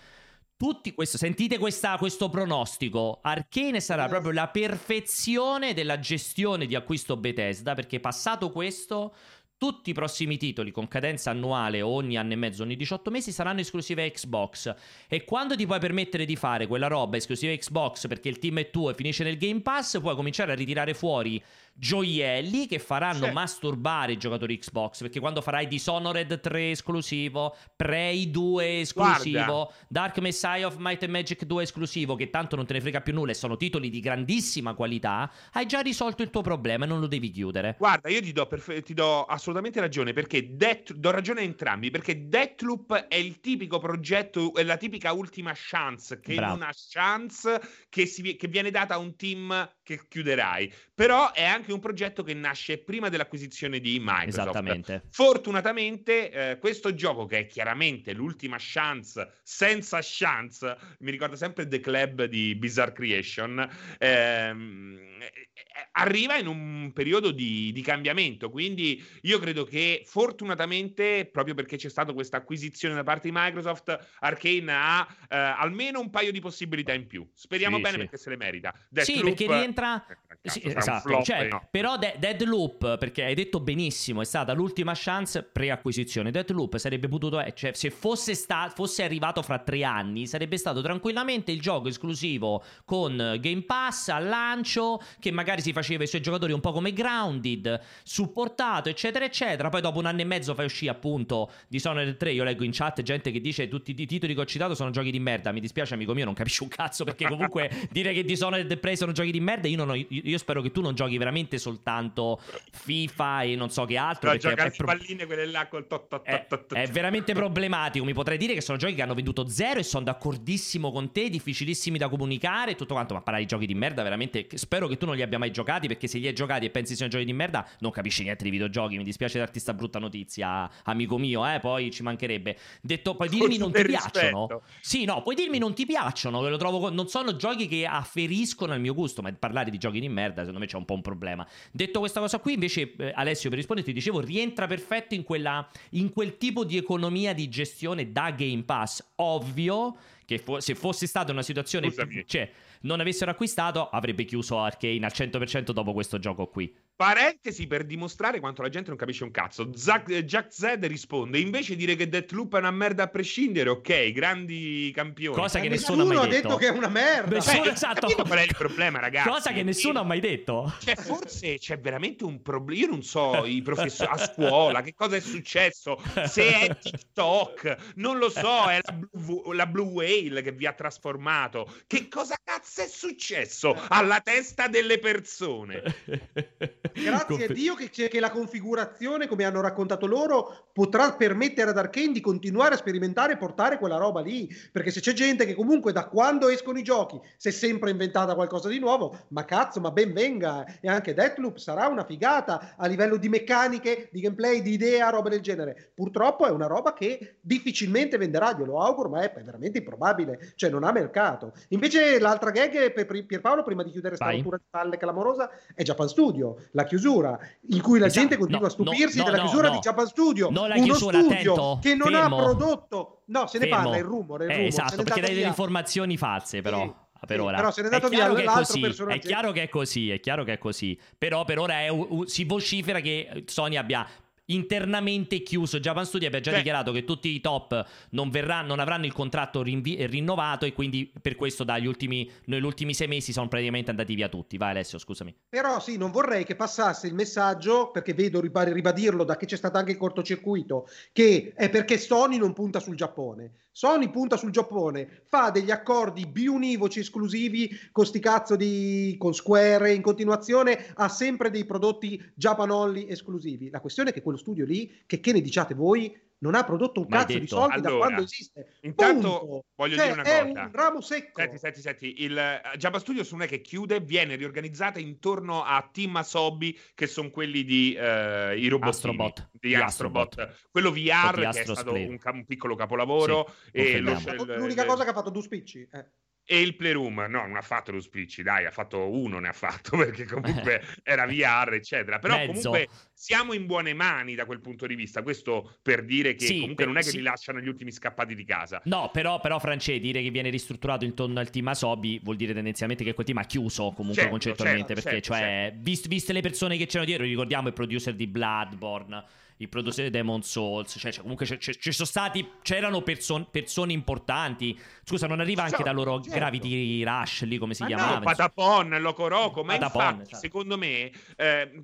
Tutti questo, sentite questa- questo pronostico. Arcane sarà proprio la perfezione della gestione di acquisto Bethesda. Perché passato questo. Tutti i prossimi titoli con cadenza annuale ogni anno e mezzo, ogni 18 mesi saranno esclusive Xbox. E quando ti puoi permettere di fare quella roba esclusiva Xbox perché il team è tuo e finisce nel Game Pass, puoi cominciare a ritirare fuori gioielli che faranno Sì. masturbare i giocatori Xbox. Perché quando farai Dishonored 3 esclusivo, Prey 2 esclusivo, Dark Messiah of Might and Magic 2 esclusivo, che tanto non te ne frega più nulla e sono titoli di grandissima qualità, hai già risolto il tuo problema e non lo devi chiudere. Guarda, io ti do, perfe- ti do assolutamente ragione perché Death- do ragione a entrambi perché Deathloop è il tipico progetto, è la tipica ultima chance che Bravo. non ha chance che, si che viene data a un team che chiuderai. Però è anche un progetto che nasce prima dell'acquisizione di Microsoft. Esattamente. Fortunatamente, eh, questo gioco, che è chiaramente l'ultima chance, senza chance, mi ricorda sempre The Club di Bizarre Creation, ehm, eh, arriva in un periodo di, di cambiamento. Quindi io credo che fortunatamente, proprio perché c'è stata questa acquisizione da parte di Microsoft, Arkane ha eh, almeno un paio di possibilità in più. Speriamo Sì, bene sì. perché se le merita. Sì, Deathloop- perché rientra. cazzo, Sì, esatto, flop, cioè, no. però De- Deadloop, perché hai detto benissimo, è stata l'ultima chance pre-acquisizione. Deadloop sarebbe potuto, eh, cioè, se fosse, sta- fosse arrivato fra tre anni, sarebbe stato tranquillamente il gioco esclusivo con eh, Game Pass al lancio, che magari si faceva i suoi giocatori un po' come Grounded, supportato, eccetera, eccetera. Poi dopo un anno e mezzo fai uscire appunto Dishonored 3. Io leggo in chat gente che dice tutti i titoli che ho citato sono giochi di merda. Mi dispiace, amico mio, non capisci un cazzo perché comunque dire che Dishonored e Prey sono giochi di merda, io, non ho- io- spero che tu non giochi veramente soltanto FIFA e non so che altro. Però perché gioca è pro- palline quelle là col tot tot è, tot tot. è veramente problematico. Mi potrei dire che sono giochi che hanno venduto zero e sono d'accordissimo con te, difficilissimi da comunicare e tutto quanto. Ma parlare di giochi di merda, veramente. Spero che tu non li abbia mai giocati. Perché se li hai giocati e pensi siano giochi di merda, non capisci niente di videogiochi. Mi dispiace darti sta brutta notizia, amico mio. Eh, poi ci mancherebbe. Detto, puoi dirmi Con non ti piacciono? Sì, no, puoi dirmi non ti piacciono. Che lo trovo. Non sono giochi che afferiscono al mio gusto. Ma parlare di giochi di merda, secondo me c'è un po' un problema. Detto questa cosa qui, invece, eh, Alessio, per rispondere, ti dicevo, rientra perfetto in, quella, in quel tipo di economia di gestione da Game Pass. Ovvio che fo- se fosse stata una situazione, Scusami. cioè, non avessero acquistato, avrebbe chiuso Arcane al 100% dopo questo gioco qui. Parentesi per dimostrare quanto la gente non capisce un cazzo. Zack- eh, Jack Z risponde: invece dire che Deathloop è una merda a prescindere, ok, grandi campioni. Cosa che Ma nessuno ha mai detto. detto che è una merda. Nessuno- Cioè, esatto. qual è il problema, ragazzi? Cosa che nessuno ha mai detto. Cioè, forse c'è veramente un problema. Io non so i professori a scuola che cosa è successo. Se è TikTok, non lo so. È la Blue, la Blue Whale che vi ha trasformato. Che cosa cazzo è successo alla testa delle persone? Grazie a Dio che, c'è- che la configurazione, come hanno raccontato loro, potrà permettere ad Arkane di continuare a sperimentare e portare quella roba lì. Perché se c'è gente che comunque da quando escono i giochi si è sempre inventata qualcosa di nuovo, ma cazzo, ma ben venga. E anche Deathloop sarà una figata a livello di meccaniche, di gameplay, di idea, roba del genere. Purtroppo è una roba che difficilmente venderà, glielo auguro, ma è veramente improbabile. Cioè non ha mercato. Invece l'altra gag per Pierpaolo, prima di chiudere sta Vai. rottura di palle clamorosa, è Japan Studio, la chiusura, in cui la Esatto. gente continua No, a stupirsi no, no, della chiusura di Japan Studio, Non la uno chiusura, studio attento, che non fermo. ha prodotto, no, se ne Fermo. parla, il rumore, il Eh, rumore, se esatto, perché dai delle informazioni false, però. Sì. per Sì, ora. però se n'è È andato via l'altro così, personaggio. È chiaro che è così, è chiaro che è così. Però per ora è un- un- si vocifera che Sony abbia internamente chiuso Japan Studio abbia già Beh. dichiarato che tutti i top non, verranno, non avranno il contratto rinvi- rinnovato e quindi per questo dagli ultimi, negli ultimi sei mesi sono praticamente andati via tutti vai Alessio scusami Però sì, non vorrei che passasse il messaggio, perché vedo riba- ribadirlo da che c'è stato anche il cortocircuito, che è perché Sony non punta sul Giappone. Sony punta sul Giappone, fa degli accordi biunivoci esclusivi con sti cazzo di con Square in continuazione, ha sempre dei prodotti Japan only esclusivi. La questione è che quello studio lì, che, che ne diciate voi, non ha prodotto un Mai cazzo di detto. soldi da Allora, quando esiste. Intanto Punto. voglio Cioè, dire una è cosa. un ramo secco. Senti, senti, senti, il eh, Jabba Studios non è che chiude, viene riorganizzata intorno a Team Asobi, che sono quelli di eh, i robottini, Astrobot. di Di Astrobot. Astrobot. Quello di VR che è stato un, un piccolo capolavoro e, lo, L'unica il- cosa che ha fatto due spicci. eh. E il Playroom, no, non ha fatto lo spicci, dai, ha fatto uno, ne ha fatto perché comunque era VR, eccetera. Però Mezzo. comunque siamo in buone mani da quel punto di vista. Questo per dire che Sì, comunque per- non è che sì. li lasciano gli ultimi scappati di casa. No, però, però Francesco, dire che viene ristrutturato intorno al team Asobi vuol dire tendenzialmente che quel team ha chiuso comunque Certo, concettualmente. certo, perché, certo, cioè, vist- viste le persone che c'erano dietro, ricordiamo il producer di Bloodborne, il producer di Demon Souls, cioè, cioè, comunque ci sono stati, c'erano person- persone importanti. Scusa, non arriva anche Certo, da loro certo. Gravity Rush lì, come si Ma chiamava? no, Patapon, Locoroco, ma Patapon, infatti, esatto. secondo me, eh,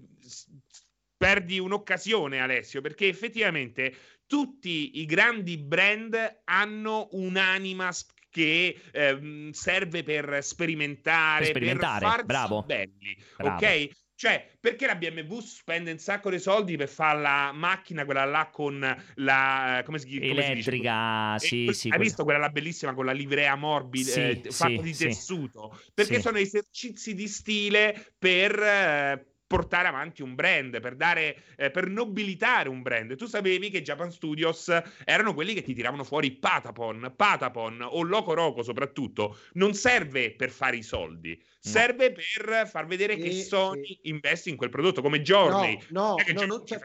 perdi un'occasione, Alessio, perché effettivamente tutti i grandi brand hanno un'anima che ehm, serve per sperimentare, Per sperimentare, farsi bravo. belli, Bravo. ok? Cioè, perché la BMW spende un sacco di soldi per fare la macchina, quella là con la... come si, come si dice? Elettrica, E sì, que- sì. Hai quel- visto quella là bellissima con la livrea morbida, Sì, eh, fatta sì, di tessuto? Perché sono esercizi di stile per eh, portare avanti un brand, per dare, eh, per nobilitare un brand. Tu sapevi che Japan Studios erano quelli che ti tiravano fuori Patapon, Patapon o Loco Roco soprattutto. Non serve per fare i soldi, serve per far vedere che Sì, Sony investe in quel prodotto, come Journey. No, no, che no, non- ci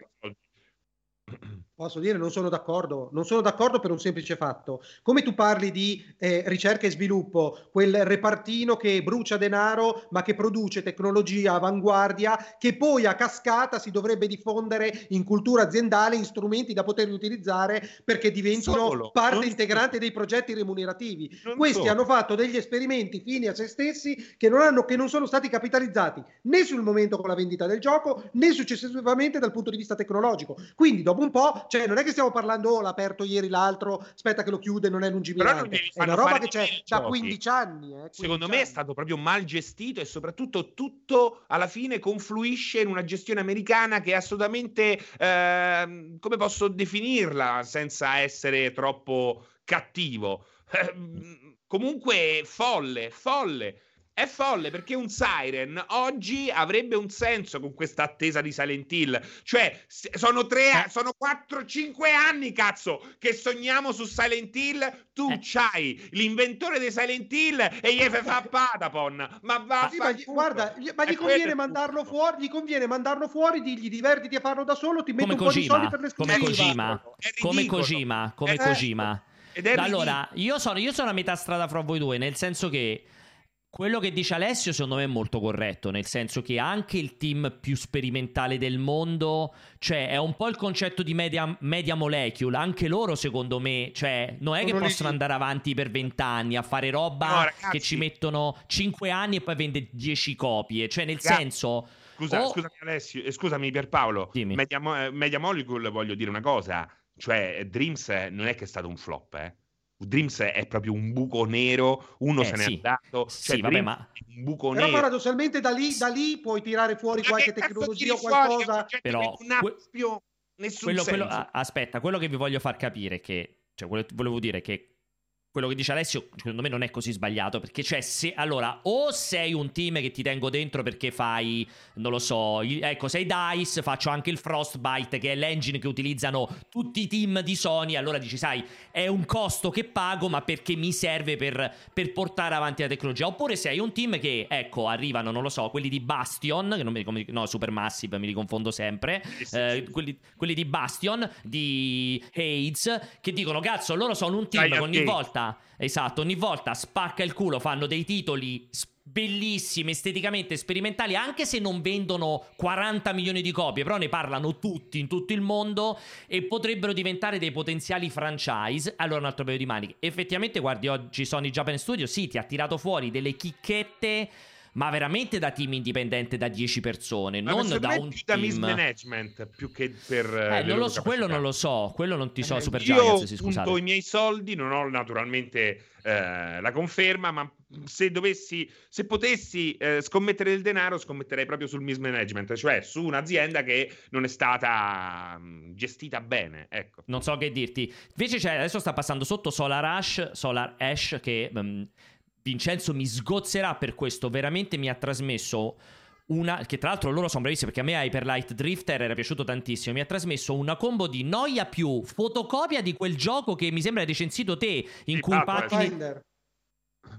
Posso dire, non sono d'accordo. Non sono d'accordo per un semplice fatto. Come tu parli di eh, ricerca e sviluppo, quel repartino che brucia denaro, ma che produce tecnologia avanguardia, che poi a cascata si dovrebbe diffondere in cultura aziendale, in strumenti da poter utilizzare perché diventino Solo, parte non integrante dei progetti remunerativi. Non Questi solo. hanno fatto degli esperimenti fini a se stessi che non, hanno, che non sono stati capitalizzati né sul momento con la vendita del gioco né successivamente dal punto di vista tecnologico. Quindi dopo un po', cioè non è che stiamo parlando, oh, l'ha aperto ieri l'altro, aspetta che lo chiude, non è Però lungimirante. devi È una roba che c'è da giochi. 15 anni. eh, 15 Secondo me è anni. stato proprio mal gestito e soprattutto tutto alla fine confluisce in una gestione americana che è assolutamente, ehm, come posso definirla senza essere troppo cattivo? Ehm, comunque folle, folle. È folle perché un Siren oggi avrebbe un senso con questa attesa di Silent Hill. Cioè, sono tre, a- sono 4-5 anni, cazzo, che sogniamo su Silent Hill. Tu c'hai l'inventore dei Silent Hill e gli fa Patapon. Ma va Sì, ma gli, guarda, gli- ma gli conviene mandarlo fuori, gli conviene mandarlo fuori, digli divertiti a farlo da solo, ti metto come un po' di soldi Kojima, per le come esclusiva. Kojima, come. Kojima, come Eh, Kojima. Ed è allora, io sono, io sono a metà strada fra voi due, nel senso che quello che dice Alessio secondo me è molto corretto, nel senso che anche il team più sperimentale del mondo, cioè è un po' il concetto di media, media molecule, anche loro secondo me, cioè non è che lì. possono andare avanti per vent'anni a fare roba No, ragazzi. che ci mettono 5 anni e poi vende 10 copie, cioè nel Ragazzi, senso... Scusa, o- scusami Alessio, eh, scusami Pierpaolo. Media, eh, Media Molecule voglio dire una cosa, cioè Dreams non è che è stato un flop, eh. Dreams è proprio un buco nero, uno Eh, se n'è sì. andato, cioè Sì, vabbè, ma- è un buco Però nero. paradossalmente da lì, da lì puoi tirare fuori Ma qualche tecnologia o qualcosa. Un Però non ha que- quello, quello- aspetta, quello che vi voglio far capire è che, cioè, volevo dire che quello che dice Alessio, secondo me non è così sbagliato, perché cioè, se, allora, o sei un team che ti tengo dentro perché fai, non lo so, ecco, sei DICE, faccio anche il Frostbite, che è l'engine che utilizzano tutti i team di Sony, allora dici, sai, è un costo che pago, ma perché mi serve per, per portare avanti la tecnologia. Oppure sei un team che, ecco, arrivano, non lo so, quelli di Bastion, che non mi come, no, Supermassive, mi riconfondo sempre, eh, quelli, quelli di Bastion, di Hades, che dicono, cazzo, loro sono un team che ogni volta volta, esatto, ogni volta spacca il culo, fanno dei titoli bellissimi, esteticamente sperimentali, anche se non vendono 40 milioni di copie, però ne parlano tutti in tutto il mondo e potrebbero diventare dei potenziali franchise. Allora un altro paio di maniche. Effettivamente, guardi, oggi Sony Japan Studio, sì, ti ha tirato fuori delle chicchette ma veramente da team indipendente da 10 persone, Ma non da un più da team. mismanagement più che per Eh, le non lo so, quello non lo so, quello non ti so, Eh, Super io Giants, scusate. i miei soldi, non ho naturalmente eh, la conferma, ma se dovessi, se potessi eh, scommettere del denaro, scommetterei proprio sul mismanagement, cioè su un'azienda che non è stata mh, gestita bene. Ecco. Non so che dirti. Invece c'è, adesso sta passando sotto Solar Ash, Solar Ash che mm, Vincenzo mi sgozzerà per questo, veramente mi ha trasmesso una che tra l'altro loro sono bravissimi perché a me Hyper Light Drifter era piaciuto tantissimo, mi ha trasmesso una combo di noia più fotocopia di quel gioco che mi sembra hai recensito te in cui Pathfinder.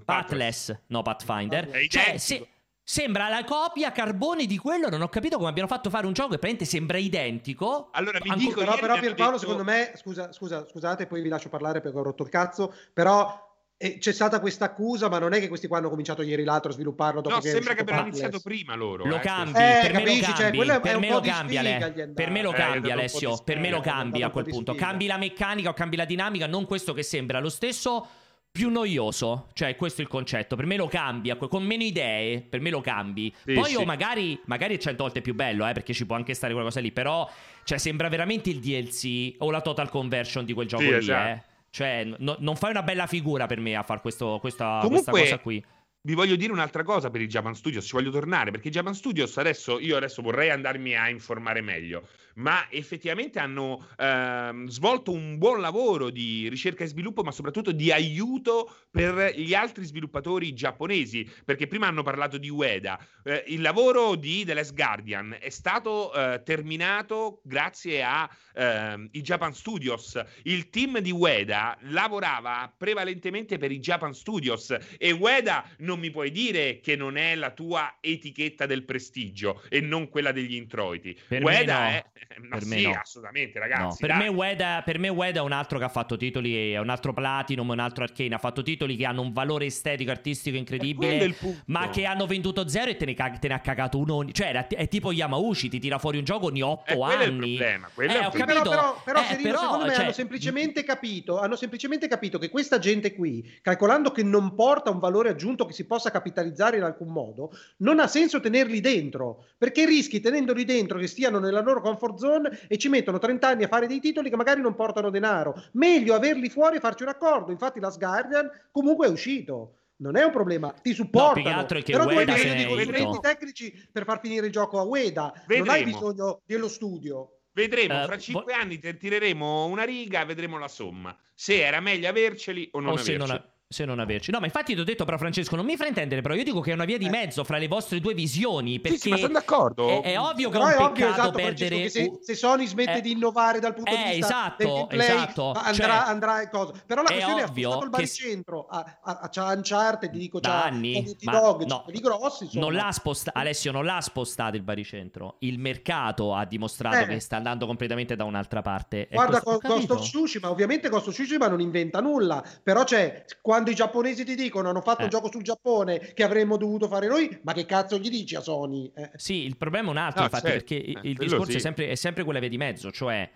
Pathless, no Pathfinder. Cioè, se- sembra la copia carbone di quello, non ho capito come abbiano fatto fare un gioco che praticamente sembra identico. Allora mi Ancora- dico, Però, però Pierpaolo, detto- secondo me, scusa, scusa, scusate, poi vi lascio parlare perché ho rotto il cazzo, però eh, c'è stata questa accusa, ma non è che questi qua hanno cominciato ieri l'altro a svilupparlo dopo No, che sembra che abbiano iniziato prima loro. Lo eh, cambi, Eh, per me capisci? lo Cioè, cambi, quello è- è per un me po' lo di cambi, sfiga Ale. gli è per me lo. Eh, cambi di Alessio, per me lo cambi a quel punto, cambi la meccanica o cambi la dinamica, non questo che sembra lo stesso più noioso, cioè questo è il concetto, per me lo cambi, a que- con meno idee, per me lo cambi. Sì, Poi sì. o magari, magari è cento volte più bello, eh, perché ci può anche stare quella cosa lì, però cioè, sembra veramente il DLC o la total conversion di quel gioco Sì, lì, esatto. eh. Cioè, no- non fai una bella figura per me a fare questo, questa, questa cosa qui. Vi voglio dire un'altra cosa per i Japan Studios, ci voglio tornare perché i Japan Studios adesso io adesso vorrei andarmi a informare meglio, ma effettivamente hanno ehm, svolto un buon lavoro di ricerca e sviluppo, ma soprattutto di aiuto per gli altri sviluppatori giapponesi, perché prima hanno parlato di Ueda. Eh, il lavoro di The Last Guardian è stato eh, terminato grazie a ehm, Japan Studios. Il team di Ueda lavorava prevalentemente per i Japan Studios e Ueda non mi puoi dire che non è la tua etichetta del prestigio e non quella degli introiti. Per Ueda no. è ma Per me sì, no. assolutamente, No, ragazzi. per, dai. me Ueda, per me Ueda è un altro che ha fatto titoli, è un altro Platinum, un altro Arcane, ha fatto titoli che hanno un valore estetico, artistico incredibile, ma che hanno venduto zero e te ne, cag- te ne ha cagato uno ogni... Cioè, è tipo Yamauchi, ti tira fuori un gioco ogni Eh, otto quello è il anni. problema, quello Eh, è il problema. capito. Però, però, però Eh, Serino, però, secondo me cioè- hanno semplicemente capito, hanno semplicemente capito che questa gente qui, calcolando che non porta un valore aggiunto che si possa capitalizzare in alcun modo, non ha senso tenerli dentro, perché rischi tenendoli dentro che stiano nella loro comfort zone e ci mettono 30 anni a fare dei titoli che magari non portano denaro. Meglio averli fuori e farci un accordo. Infatti la Guardian comunque è uscito. Non è un problema, ti supportano. altro è che però tu hai bisogno di consulenti tecnici per far finire il gioco a Ueda. Non hai Vedremo. bisogno dello studio. Vedremo, Eh, fra vo- cinque anni te tireremo una riga e vedremo la somma. Se era meglio averceli o non o se averceli. A- se non averci. No, ma infatti ti ho detto però Francesco, non mi fraintendere, però io dico che è una via di mezzo fra le vostre due visioni, perché Sì, sì, ma sono d'accordo. È, è ovvio che è è un ovvio, peccato esatto, perdere che se, se Sony smette Eh, di innovare dal punto eh, di vista esatto, del gameplay, esatto, andrà, cioè, andrà cosa. Però la è questione è ovvio affostato il che- baricentro a, a, a c'ha Uncharted, ti dico, c'ha anni, ma Dog, no. quelli grossi, insomma. Non l'ha sposta- Alessio non l'ha spostato il baricentro. Il mercato ha dimostrato Eh. che sta andando completamente da un'altra parte. Guarda Go- Ghost of Tsushima, ovviamente Ghost of Tsushima non inventa nulla, però c'è, quando i giapponesi ti dicono hanno fatto Eh. un gioco sul Giappone che avremmo dovuto fare noi, ma che cazzo gli dici a Sony? Eh. Sì, il problema è un altro, No, infatti, certo. perché il- Eh, il discorso sì. è, sempre, è sempre quella via di mezzo, cioè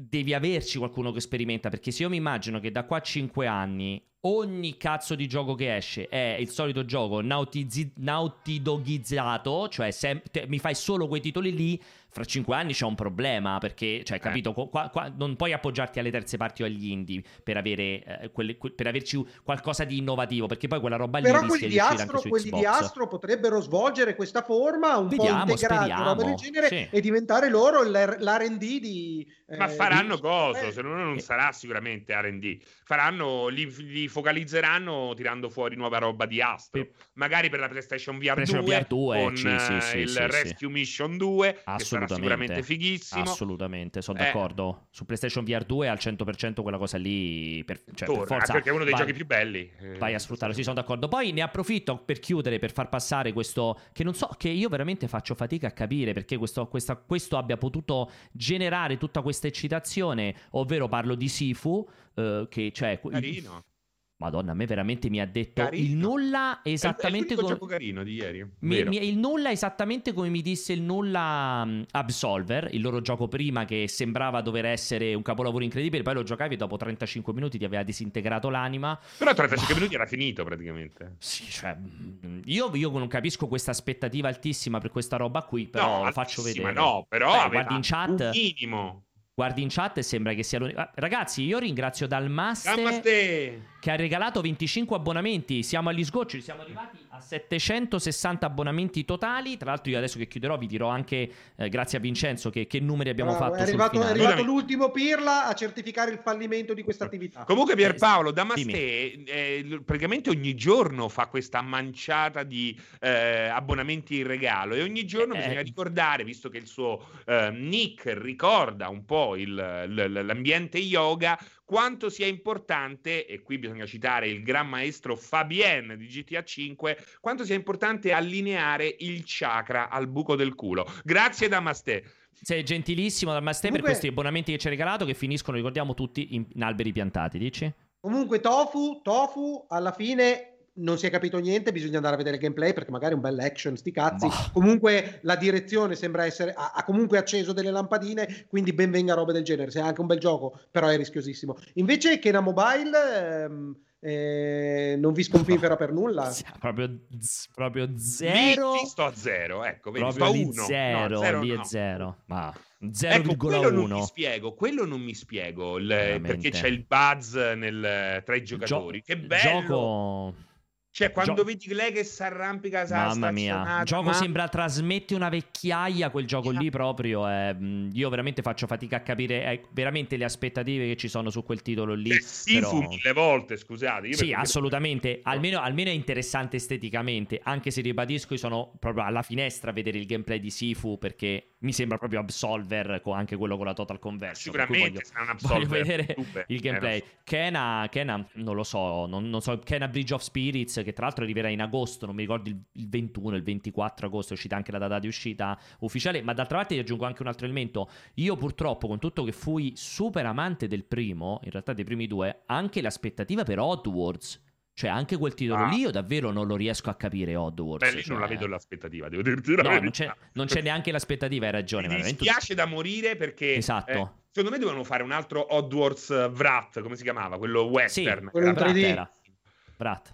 devi averci qualcuno che sperimenta, perché se io mi immagino che da qua a 5 anni ogni cazzo di gioco che esce è il solito gioco nautizi- nautidogizzato, cioè sem- te- mi fai solo quei titoli lì, fra 5 anni c'è un problema, perché, cioè, capito, qua- qua- non puoi appoggiarti alle terze parti o agli indie per, avere, eh, quelle- que- per averci qualcosa di innovativo, perché poi quella roba lì Però quelli di Astro, anche su quelli di. Astro potrebbero svolgere questa forma un Vediamo, po' integrata, roba del genere, sì. e diventare loro l'R- l'R&D di... Ma eh, faranno di- coso, eh, se no non Eh. sarà sicuramente R&D. Faranno, li, li focalizzeranno tirando fuori nuova roba di Astro. Per- Magari per la PlayStation VR PlayStation 2, VR 2, con sì, sì, eh, il. Rescue Mission 2, che sarà sicuramente fighissimo. Assolutamente, sono Eh. d'accordo. Su PlayStation VR 2 al 100% quella cosa lì per, cioè, per Torna, forza anche perché è uno dei vai- giochi più belli. eh, Vai a sfruttarlo, sì, sono d'accordo. Poi ne approfitto per chiudere, per far passare questo che non so, che io veramente faccio fatica a capire perché questo, questa- questo abbia potuto generare tutta questa eccitazione, ovvero parlo di Sifu, eh, che cioè... Carino. Madonna, a me veramente mi ha detto Carino. il nulla esattamente come... gioco carino di ieri. Mi- mi- il nulla esattamente come mi disse il nulla mm, Absolver, il loro gioco prima che sembrava dover essere un capolavoro incredibile, poi lo giocavi e dopo 35 minuti ti aveva disintegrato l'anima. Però 35 minuti era finito praticamente. Sì, cioè, mm, io, io non capisco questa aspettativa altissima per questa roba qui, però No, lo faccio vedere. no, però Beh, guardi in chat. minimo. Guardi in chat e sembra che sia l'unico. Ah, Ragazzi, io ringrazio Dalmaste Namaste. Che ha regalato 25 abbonamenti. Siamo agli sgocci, siamo arrivati a 760 abbonamenti totali. Tra l'altro, io adesso che chiuderò vi dirò anche, eh, grazie a Vincenzo, che, che numeri abbiamo Bravo, fatto è arrivato, sul è arrivato l'ultimo Pirla a certificare il fallimento di questa attività. Comunque Pierpaolo, Eh, Damasté eh, praticamente ogni giorno fa questa manciata di eh, abbonamenti in regalo e ogni giorno Eh, bisogna eh. ricordare, visto che il suo eh, nick ricorda un po' il- l- l'ambiente yoga, quanto sia importante, e qui bisogna citare il gran maestro Fabien di GTA 5, quanto sia importante allineare il chakra al buco del culo. Grazie Damasté. Sei gentilissimo Dalmaste per questi abbonamenti che ci hai regalato, che finiscono, ricordiamo tutti, in, in alberi piantati. Dici? Comunque, Tofu, Tofu, alla fine non si è capito niente, bisogna andare a vedere il gameplay perché magari è un bel action, sti cazzi. Boh. Comunque la direzione sembra essere, ha, ha comunque acceso delle lampadine, quindi ben venga robe del genere. Se è anche un bel gioco, però è rischiosissimo. Invece Kena Mobile ehm, eh, non vi sconfinfera per nulla. Proprio, z- proprio zero. lì sto a zero, ecco, vedi, proprio sto uno. zero, No, zero lì no. è zero. Ma Ecco, quello non mi 0,1. spiego, quello non mi spiego, il- perché c'è il buzz nel- tra i giocatori. che bello! Gioco. Cioè, quando gio- vedi lei che si arrampica sa Mamma mia, il gioco ma- sembra trasmette una vecchiaia. Quel gioco lì proprio. È, mh, io veramente faccio fatica a capire eh, veramente le aspettative che ci sono su quel titolo lì. Sifu però- mille volte, scusate. Io Sì, assolutamente. Almeno, almeno è interessante esteticamente. Anche se ribadisco, io sono proprio alla finestra a vedere il gameplay di Sifu perché mi sembra proprio Absolver, con anche quello con la Total Conversion. Sicuramente voglio- sarà un Voglio Absolver, vedere super, il eh, gameplay. Kena, Kena, non lo so, non, non so. Kena Bridge of Spirits, che tra l'altro arriverà in agosto, non mi ricordo il, il 21, il 24 agosto, è uscita anche la data di uscita ufficiale. Ma d'altra parte ti aggiungo anche un altro elemento. Io purtroppo, con tutto che fui super amante del primo, in realtà dei primi due, anche l'aspettativa per Oddworlds. Cioè, anche quel titolo Ah. lì io davvero non lo riesco a capire, Oddworlds. Beh, lì non la cioè- vedo l'aspettativa, devo dirti la No, verità. non c'è, non c'è neanche l'aspettativa, hai ragione. Mi veramente- dispiace da morire perché Esatto. eh, secondo me dovevano fare un altro Oddworld's eh, Wrath, come si chiamava? Quello western. quello in Era- 3D. Brat era. Brat.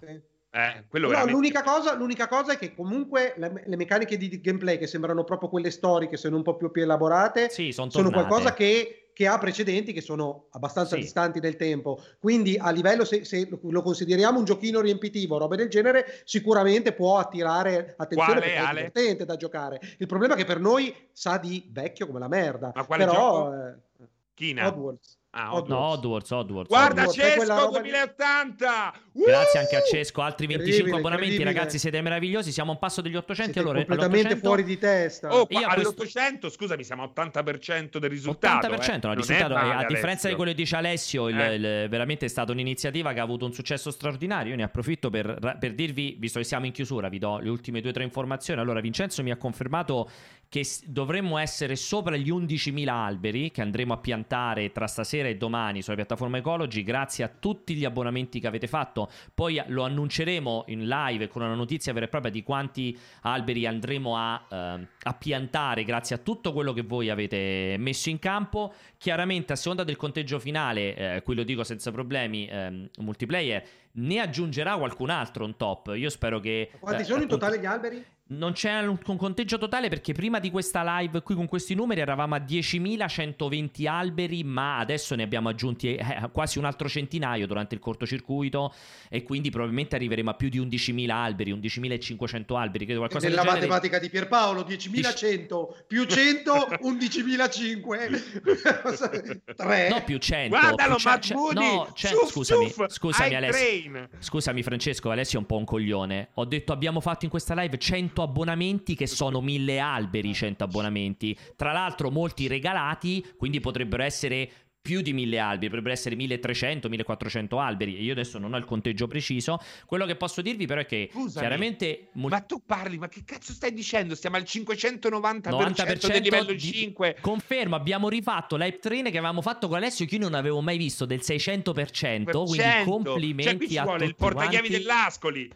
Eh, No, veramente- l'unica cosa, l'unica cosa è che comunque le, le meccaniche di gameplay che sembrano proprio quelle storiche, sono un po' più, più elaborate, Sì, son sono qualcosa che, che ha precedenti che sono abbastanza Sì. distanti nel tempo. Quindi a livello, se, se lo consideriamo un giochino riempitivo, roba del genere, sicuramente può attirare attenzione Quale, perché è divertente da giocare. Il problema è che per noi sa di vecchio come la merda. Ma quale Però, gioco? eh, China. Oddworlds. Ah, Oddworlds. No, Oddworlds, Oddworlds. Guarda Cesco roba lì. 2080! Grazie anche a Cesco, altri 25 Incredibile, abbonamenti, ragazzi, siete meravigliosi. Siamo a un passo degli 800. Siete allora, completamente all'800 fuori di testa. Oh, qua- Io a questo- all'800, scusami, siamo a 80% del risultato. 80%, eh. no, risultato, male, a differenza Alessio. di quello che dice Alessio, il- Eh. il- veramente è stata un'iniziativa che ha avuto un successo straordinario. Io ne approfitto per, per dirvi, visto che siamo in chiusura, vi do le ultime due o tre informazioni. Allora, Vincenzo mi ha confermato che dovremmo essere sopra gli 11.000 alberi che andremo a piantare tra stasera e domani sulla piattaforma Ecology, grazie a tutti gli abbonamenti che avete fatto. Poi lo annunceremo in live con una notizia vera e propria di quanti alberi andremo a, ehm, a piantare grazie a tutto quello che voi avete messo in campo. Chiaramente, a seconda del conteggio finale, eh, qui lo dico senza problemi, ehm, multiplayer ne aggiungerà qualcun altro on top. Io spero che. Quanti eh, sono in appunto- totale gli alberi? Non c'è un, conteggio totale perché prima di questa live qui con questi numeri eravamo a 10.120 alberi, ma adesso ne abbiamo aggiunti eh, quasi un altro centinaio durante il cortocircuito e quindi probabilmente arriveremo a più di 11.000 alberi, 11.500 alberi, credo qualcosa Nella del genere. matematica di Pierpaolo 10.100 più 100 11.005 3 No, più 100. Guardalo, più Mahmoudi! no, ce- Suf, scusami, suf, scusami Alessio. Scusami Francesco, Alessio è un po' un coglione. Ho detto abbiamo fatto in questa live 100 abbonamenti che sono 1000 alberi, 100 abbonamenti. Tra l'altro molti regalati, quindi potrebbero essere più di 1000 alberi, potrebbero essere 1300, 1400 alberi. Io adesso non ho il conteggio preciso. Quello che posso dirvi però è che Scusami, chiaramente mul- Ma tu parli, ma che cazzo stai dicendo? Stiamo al 590% 90% del livello di- 5. Confermo, abbiamo rifatto l'hype train che avevamo fatto con Alessio che io non avevo mai visto del 600%, quindi Cioè, complimenti qui ci a vuole il tutti portachiavi quanti. dell'Ascoli.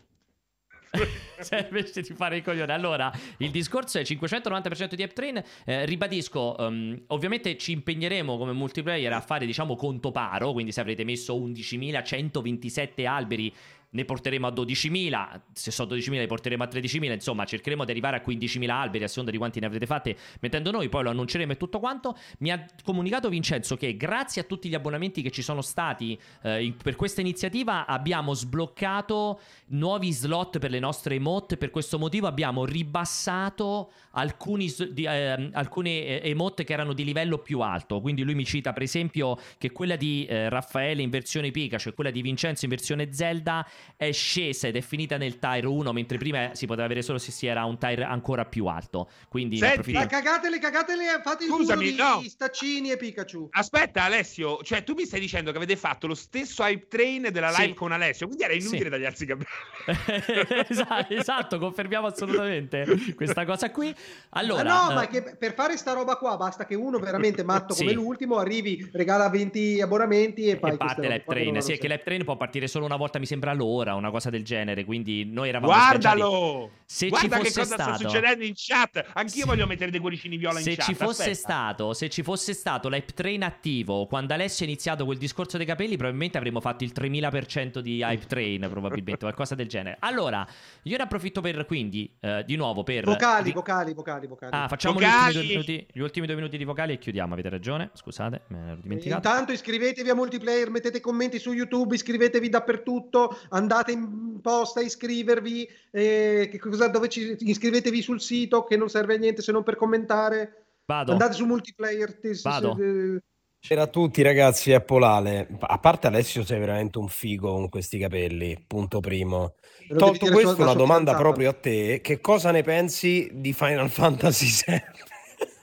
Cioè, invece di fare i coglioni. Allora, il discorso è 590% di App Train. Eh, ribadisco, ehm, ovviamente ci impegneremo come multiplayer a fare, diciamo, conto paro. Quindi, se avrete messo 11.127 alberi. Ne porteremo a 12.000, se sono 12.000 li porteremo a 13.000, insomma cercheremo di arrivare a 15.000 alberi a seconda di quanti ne avrete fatte mettendo noi, poi lo annunceremo e tutto quanto. Mi ha comunicato Vincenzo che grazie a tutti gli abbonamenti che ci sono stati eh, per questa iniziativa abbiamo sbloccato nuovi slot per le nostre emote, per questo motivo abbiamo ribassato alcuni, ehm, alcune eh, emote che erano di livello più alto, quindi lui mi cita per esempio che quella di eh, Raffaele in versione Pikachu e quella di Vincenzo in versione Zelda è scesa ed è finita nel tier 1, mentre prima si poteva avere solo se si era un tier ancora più alto. Quindi Senti, approfitto- cagatele, cagatele, fate il Scusami, numero no. di Staccini e Pikachu. Aspetta, Alessio, cioè tu mi stai dicendo che avete fatto lo stesso hype train della Sì. live con Alessio, quindi era inutile Sì. tagliarsi i capelli. esatto, esatto, confermiamo assolutamente questa cosa qui. Allora, Ma no, eh, ma che per fare sta roba qua basta che uno veramente matto Sì. come l'ultimo arrivi, regala 20 abbonamenti e fai e parte l'App qua che Train. Sì, è che l'App Train può partire solo una volta, mi sembra l'ora, una cosa del genere. Quindi noi eravamo. Guardalo! Se Guarda ci che fosse cosa sta stato, succedendo in chat. Anch'io Sì. voglio mettere dei cuoricini viola se in chat. ci fosse aspetta. stato, se ci fosse stato l'App Train attivo quando Alessio ha iniziato quel discorso dei capelli, probabilmente avremmo fatto il 3000% di Hype Train, probabilmente, qualcosa del genere. Allora, io ne approfitto per quindi, eh, di nuovo, per. Vocali, vocali, vocali, vocali. Ah, facciamo gli Vocali! ultimi, due minuti, gli ultimi due minuti di vocali e chiudiamo. Avete ragione, scusate, me l'ero dimenticato. Intanto iscrivetevi a multiplayer, mettete commenti su YouTube, iscrivetevi dappertutto, andate in posta a iscrivervi, eh, che cosa- dove ci, iscrivetevi sul sito che non serve a niente se non per commentare. Vado. Andate su multiplayer. Vado. se- C'era a tutti ragazzi, è Polale. A parte Alessio sei veramente un figo con questi capelli, punto primo. Tolto questo, una domanda proprio a te. Che cosa ne pensi di Final Fantasy VII?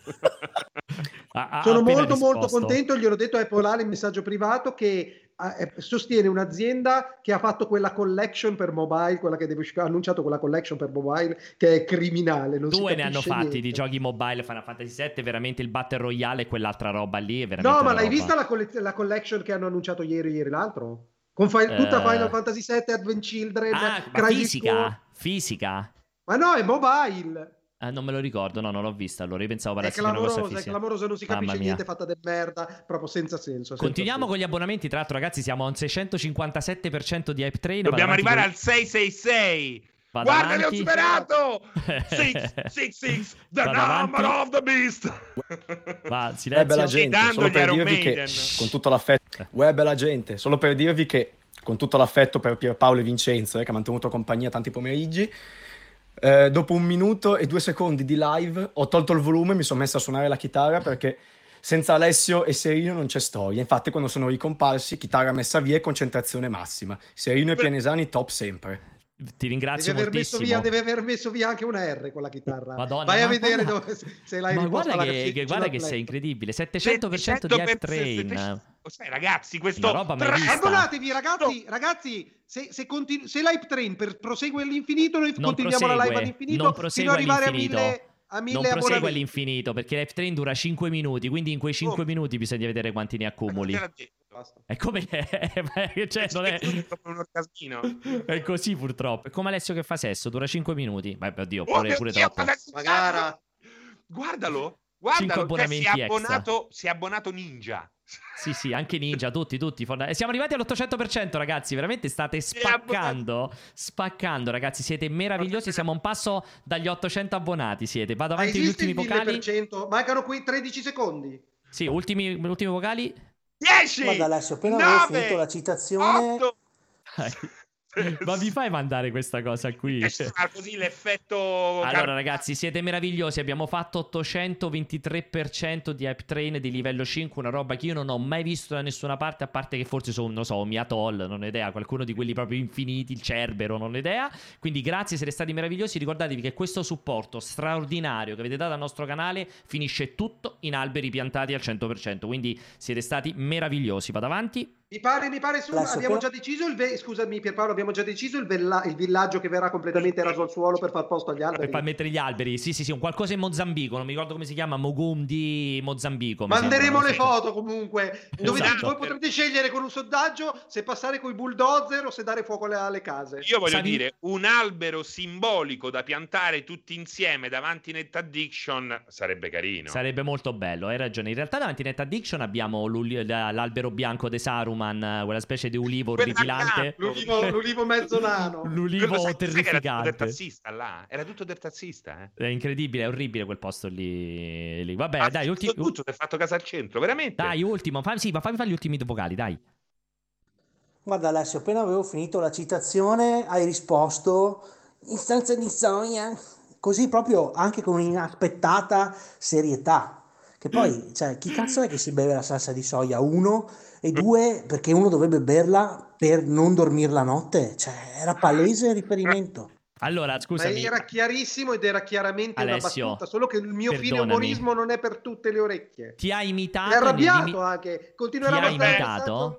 Ha- Sono molto molto risposto. contento, gliel'ho detto a Polale in messaggio privato che eh, sostiene un'azienda che ha fatto quella collection per mobile, quella che deve uscire, ha annunciato quella collection per mobile che è criminale. Non si Due ne hanno fatti niente. di giochi mobile Final Fantasy VII, veramente il Battle Royale e quell'altra roba lì è veramente No, ma l'hai roba. vista la, collez- la collection che hanno annunciato ieri ieri l'altro? Con fi- tutta Eh. Final Fantasy VII, Advent Children, Ah, fisica? Fisica? Ma no, è mobile. Ah, non me lo ricordo, no, non l'ho vista. Allora io pensavo È parlassi di una cosa clamorosa, è fisica. clamorosa, non si capisce niente, fatta del merda, proprio senza senso. senza Continuiamo senso. con gli abbonamenti. Tra l'altro, ragazzi, siamo a un 657% di Hype Train. Dobbiamo arrivare avanti al 666. Vado Guarda, li ho avanti. superato! 666, the Vado number avanti. of the beast. con- Va, Eh, silenzio. bella gente, solo per Iron dirvi che con tutto l'affetto, Uè, bella gente, solo per dirvi che con tutto l'affetto per Pierpaolo e Vincenzo, eh, che ha mantenuto compagnia tanti pomeriggi, eh, dopo un minuto e due secondi di live ho tolto il volume e mi sono messo a suonare la chitarra perché senza Alessio e Serino non c'è storia. Infatti quando sono ricomparsi, chitarra messa via e concentrazione massima. Serino e Pianesani top sempre. Ti ringrazio Deve aver, messo moltissimo. via, deve aver messo via anche una R con la chitarra. Madonna, Vai a vedere guarda- dove, se l'hai Ma guarda che, che- guarda che sei incredibile. 700% di Hype Train. Cioè, ragazzi, questo. Abbonatevi ragazzi, ragazzi, se, se, continu- se l'hype train per prosegue all'infinito, noi Non continuiamo la live prosegue, all'infinito fino prosegue ad arrivare a all'infinito. mille, a mille non prosegue all'infinito perché l'Hype Train dura 5 minuti. Quindi in quei 5 Oh. minuti bisogna vedere quanti ne accumuli. È come. cioè, non è. Come un orgasmino. È così purtroppo. È come Alessio che fa sesso, dura 5 minuti. Ma oddio, Oh pure, mio pure Dio, troppo. Magara. Guardalo, Cinque guardalo, cioè, si, è abbonato, si è abbonato Ninja. Sì, sì, anche Ninja, tutti, tutti. fonda- E siamo arrivati all'800%, ragazzi. Veramente state spaccando. Spaccando, ragazzi. Siete meravigliosi. Siamo a un passo dagli 800 abbonati. Siete. Vado avanti agli esiste ultimi vocali. 1000%? Mancano quei 13 secondi. Sì, ultimi, ultimi vocali. 10, Guarda Alessio, appena avevo 9, finito la citazione, 8, Ma mi fai mandare questa cosa qui? Sarà così l'effetto... Allora, ragazzi, siete meravigliosi. Abbiamo fatto 823% di hype train di livello 5, una roba che io non ho mai visto da nessuna parte, a parte che forse sono, non so, Miatoll, non ho idea, qualcuno di quelli proprio infiniti, il Cerbero, non ho idea. Quindi grazie, siete stati meravigliosi. Ricordatevi che questo supporto straordinario che avete dato al nostro canale finisce tutto in alberi piantati al 100%. Quindi siete stati meravigliosi. Vado avanti. Mi pare, mi pare su, abbiamo già deciso il ve- scusami Pierpaolo, abbiamo già deciso il, vella- il villaggio che verrà completamente raso al suolo per far posto agli Per alberi. far mettere gli alberi, sì, sì, sì, un qualcosa in Mozambico. Non mi ricordo come si chiama, Mogum di Mozambico. Manderemo le foto comunque. Dove Esatto. voi potrete scegliere con un sondaggio se passare con i bulldozer o se dare fuoco alle, alle case. Io voglio Savi- dire, un albero simbolico da piantare tutti insieme davanti Net Addiction sarebbe carino. Sarebbe molto bello, hai ragione. In realtà davanti Net Addiction abbiamo l'albero bianco di Saruman, quella specie di ulivo orripilante. L'ulivo, l'ulivo mezzo nano. L'ulivo Quello sai- sai che Era tutto del terrificante. tazzista là, era tutto del tazzista, eh. È incredibile, è orribile quel posto lì. lì. Vabbè, Ha dai, fatto ultimi. tutto, ti ha fatto casa al centro, veramente. Dai, ultimo. Fammi, sì, ma fammi fare gli ultimi vocali, dai. Guarda Alessio, appena avevo finito la citazione hai risposto in stanza di soia, così proprio anche con un'inaspettata serietà. Che poi, cioè, chi cazzo è che si beve la salsa di soia? Uno e due, perché uno dovrebbe berla per non dormire la notte? Cioè, era palese il riferimento. Allora, Ma scusami. era chiarissimo ed era chiaramente Alessio, una battuta, solo che il mio fine umorismo non è per tutte le orecchie. Ti ha imitato. È arrabbiato nell'imi- anche, continuerà Ti a imitato?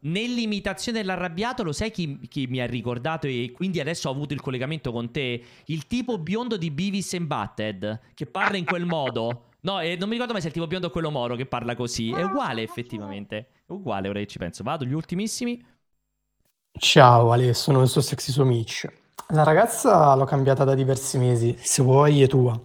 Nell'imitazione dell'arrabbiato, lo sai chi, chi mi ha ricordato e quindi adesso ho avuto il collegamento con te? Il tipo biondo di Beavis and Butthead, che parla in quel modo. No, e non mi ricordo mai se è il tipo biondo o quello moro che parla così. È uguale, effettivamente. È uguale, ora che ci penso. Vado, gli ultimissimi. Ciao Ale, sono il suo sexy suo Mitch. La ragazza l'ho cambiata da diversi mesi, se vuoi è tua.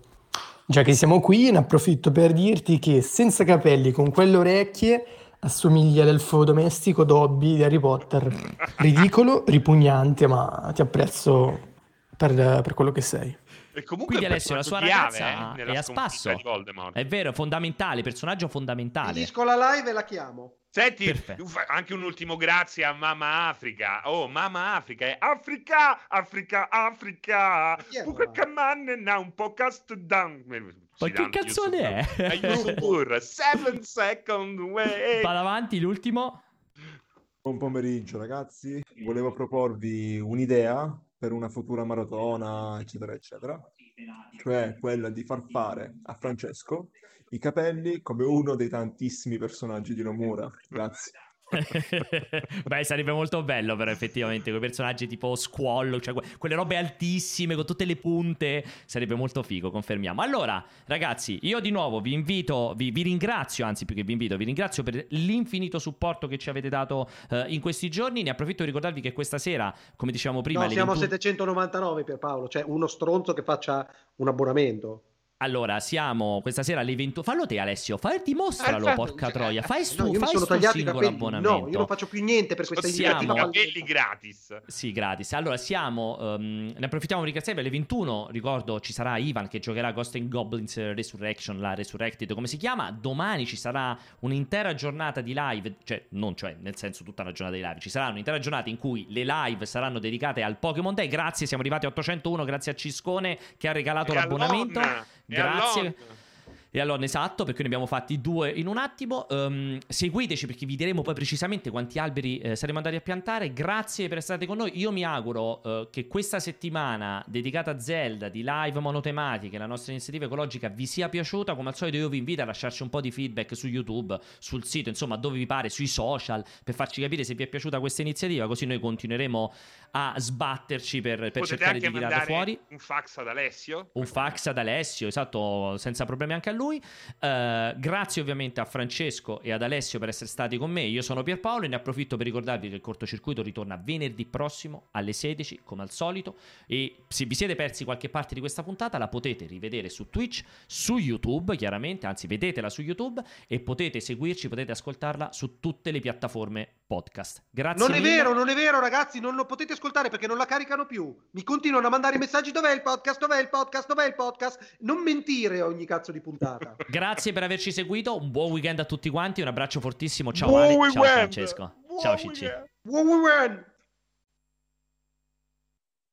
Già che siamo qui, ne approfitto per dirti che senza capelli, con quelle orecchie, assomiglia all'elfo domestico Dobby di Harry Potter. Ridicolo, ripugnante, ma ti apprezzo per, per quello che sei. E comunque Quindi Alessio, la sua chiave, ragazza eh, è a spasso. È vero, fondamentale, personaggio fondamentale. Finisco la live e la chiamo. Senti, Perfetto. anche un ultimo grazie a Mamma Africa. Oh, Mamma Africa è Africa, Africa, Africa. Mamma? camanne na un po' cast down. Ma che canzone è? Aiuto, seven second way. Vado avanti, l'ultimo. Buon pomeriggio ragazzi, volevo proporvi un'idea per una futura maratona, eccetera, eccetera, cioè quella di far fare a Francesco i capelli come uno dei tantissimi personaggi di Nomura. Grazie. Beh, sarebbe molto bello, però, effettivamente, quei personaggi tipo Squall, cioè que- quelle robe altissime con tutte le punte. Sarebbe molto figo, confermiamo. Allora, ragazzi, io di nuovo vi invito, vi, vi ringrazio, anzi, più che vi invito, vi ringrazio per l'infinito supporto che ci avete dato eh, in questi giorni. Ne approfitto per ricordarvi che questa sera, come dicevamo prima, No, siamo a 21 799 Pierpaolo, cioè uno stronzo che faccia un abbonamento. Allora, siamo questa sera alle 21. Fallo te, Alessio. Fai, dimostralo, Eh, porca cioè, troia. Fai stu, No, io mi fai i singolo capelli. abbonamento. No, io non faccio più niente per questa iniziativa falsa. Capelli gratis. Sì, gratis. Allora, siamo. ehm, ne approfittiamo per ringraziarvi alle 21. Ricordo, ci sarà Ivan che giocherà Ghost and Goblins Resurrection, la Resurrected, come si chiama. Domani ci sarà un'intera giornata di live. Cioè, non cioè, nel senso, tutta una giornata di live. Ci sarà un'intera giornata in cui le live saranno dedicate al Pokémon Day. Grazie, siamo arrivati a 801. Grazie a Ciscone che ha regalato E l'abbonamento. all'on, e Grazie. all'on. E allora, esatto, perché ne abbiamo fatti due in un attimo. Ehm, seguiteci perché vi diremo poi precisamente quanti alberi eh, saremo andati a piantare. Grazie per essere stati con noi. Io mi auguro eh, che questa settimana dedicata a Zelda di live monotematiche, la nostra iniziativa ecologica, vi sia piaciuta. Come al solito, io vi invito a lasciarci un po' di feedback su YouTube, sul sito, insomma, dove vi pare, sui social, per farci capire se vi è piaciuta questa iniziativa. Così noi continueremo a sbatterci per, per cercare di tirarla fuori un fax ad Alessio. un fax ad Alessio, esatto, senza problemi anche a lui. Eh, grazie ovviamente a Francesco e ad Alessio per essere stati con me. Io sono Pierpaolo e ne approfitto per ricordarvi che il cortocircuito ritorna venerdì prossimo alle 16, come al solito. E se vi siete persi qualche parte di questa puntata, la potete rivedere su Twitch, su YouTube, chiaramente, anzi, vedetela su YouTube e potete seguirci, potete ascoltarla su tutte le piattaforme podcast. Grazie. Non è mille. vero, non è vero, ragazzi, non lo potete ascoltare perché non la caricano più. Mi continuano a mandare i messaggi: dov'è il podcast? Dov'è il podcast? Dov'è il podcast? Non mentire ogni cazzo di puntata. Grazie per averci seguito. Un buon weekend a tutti quanti. Un abbraccio fortissimo. Ciao Buon Ale. Ciao. Francesco. Ciao Cicci. Buon weekend!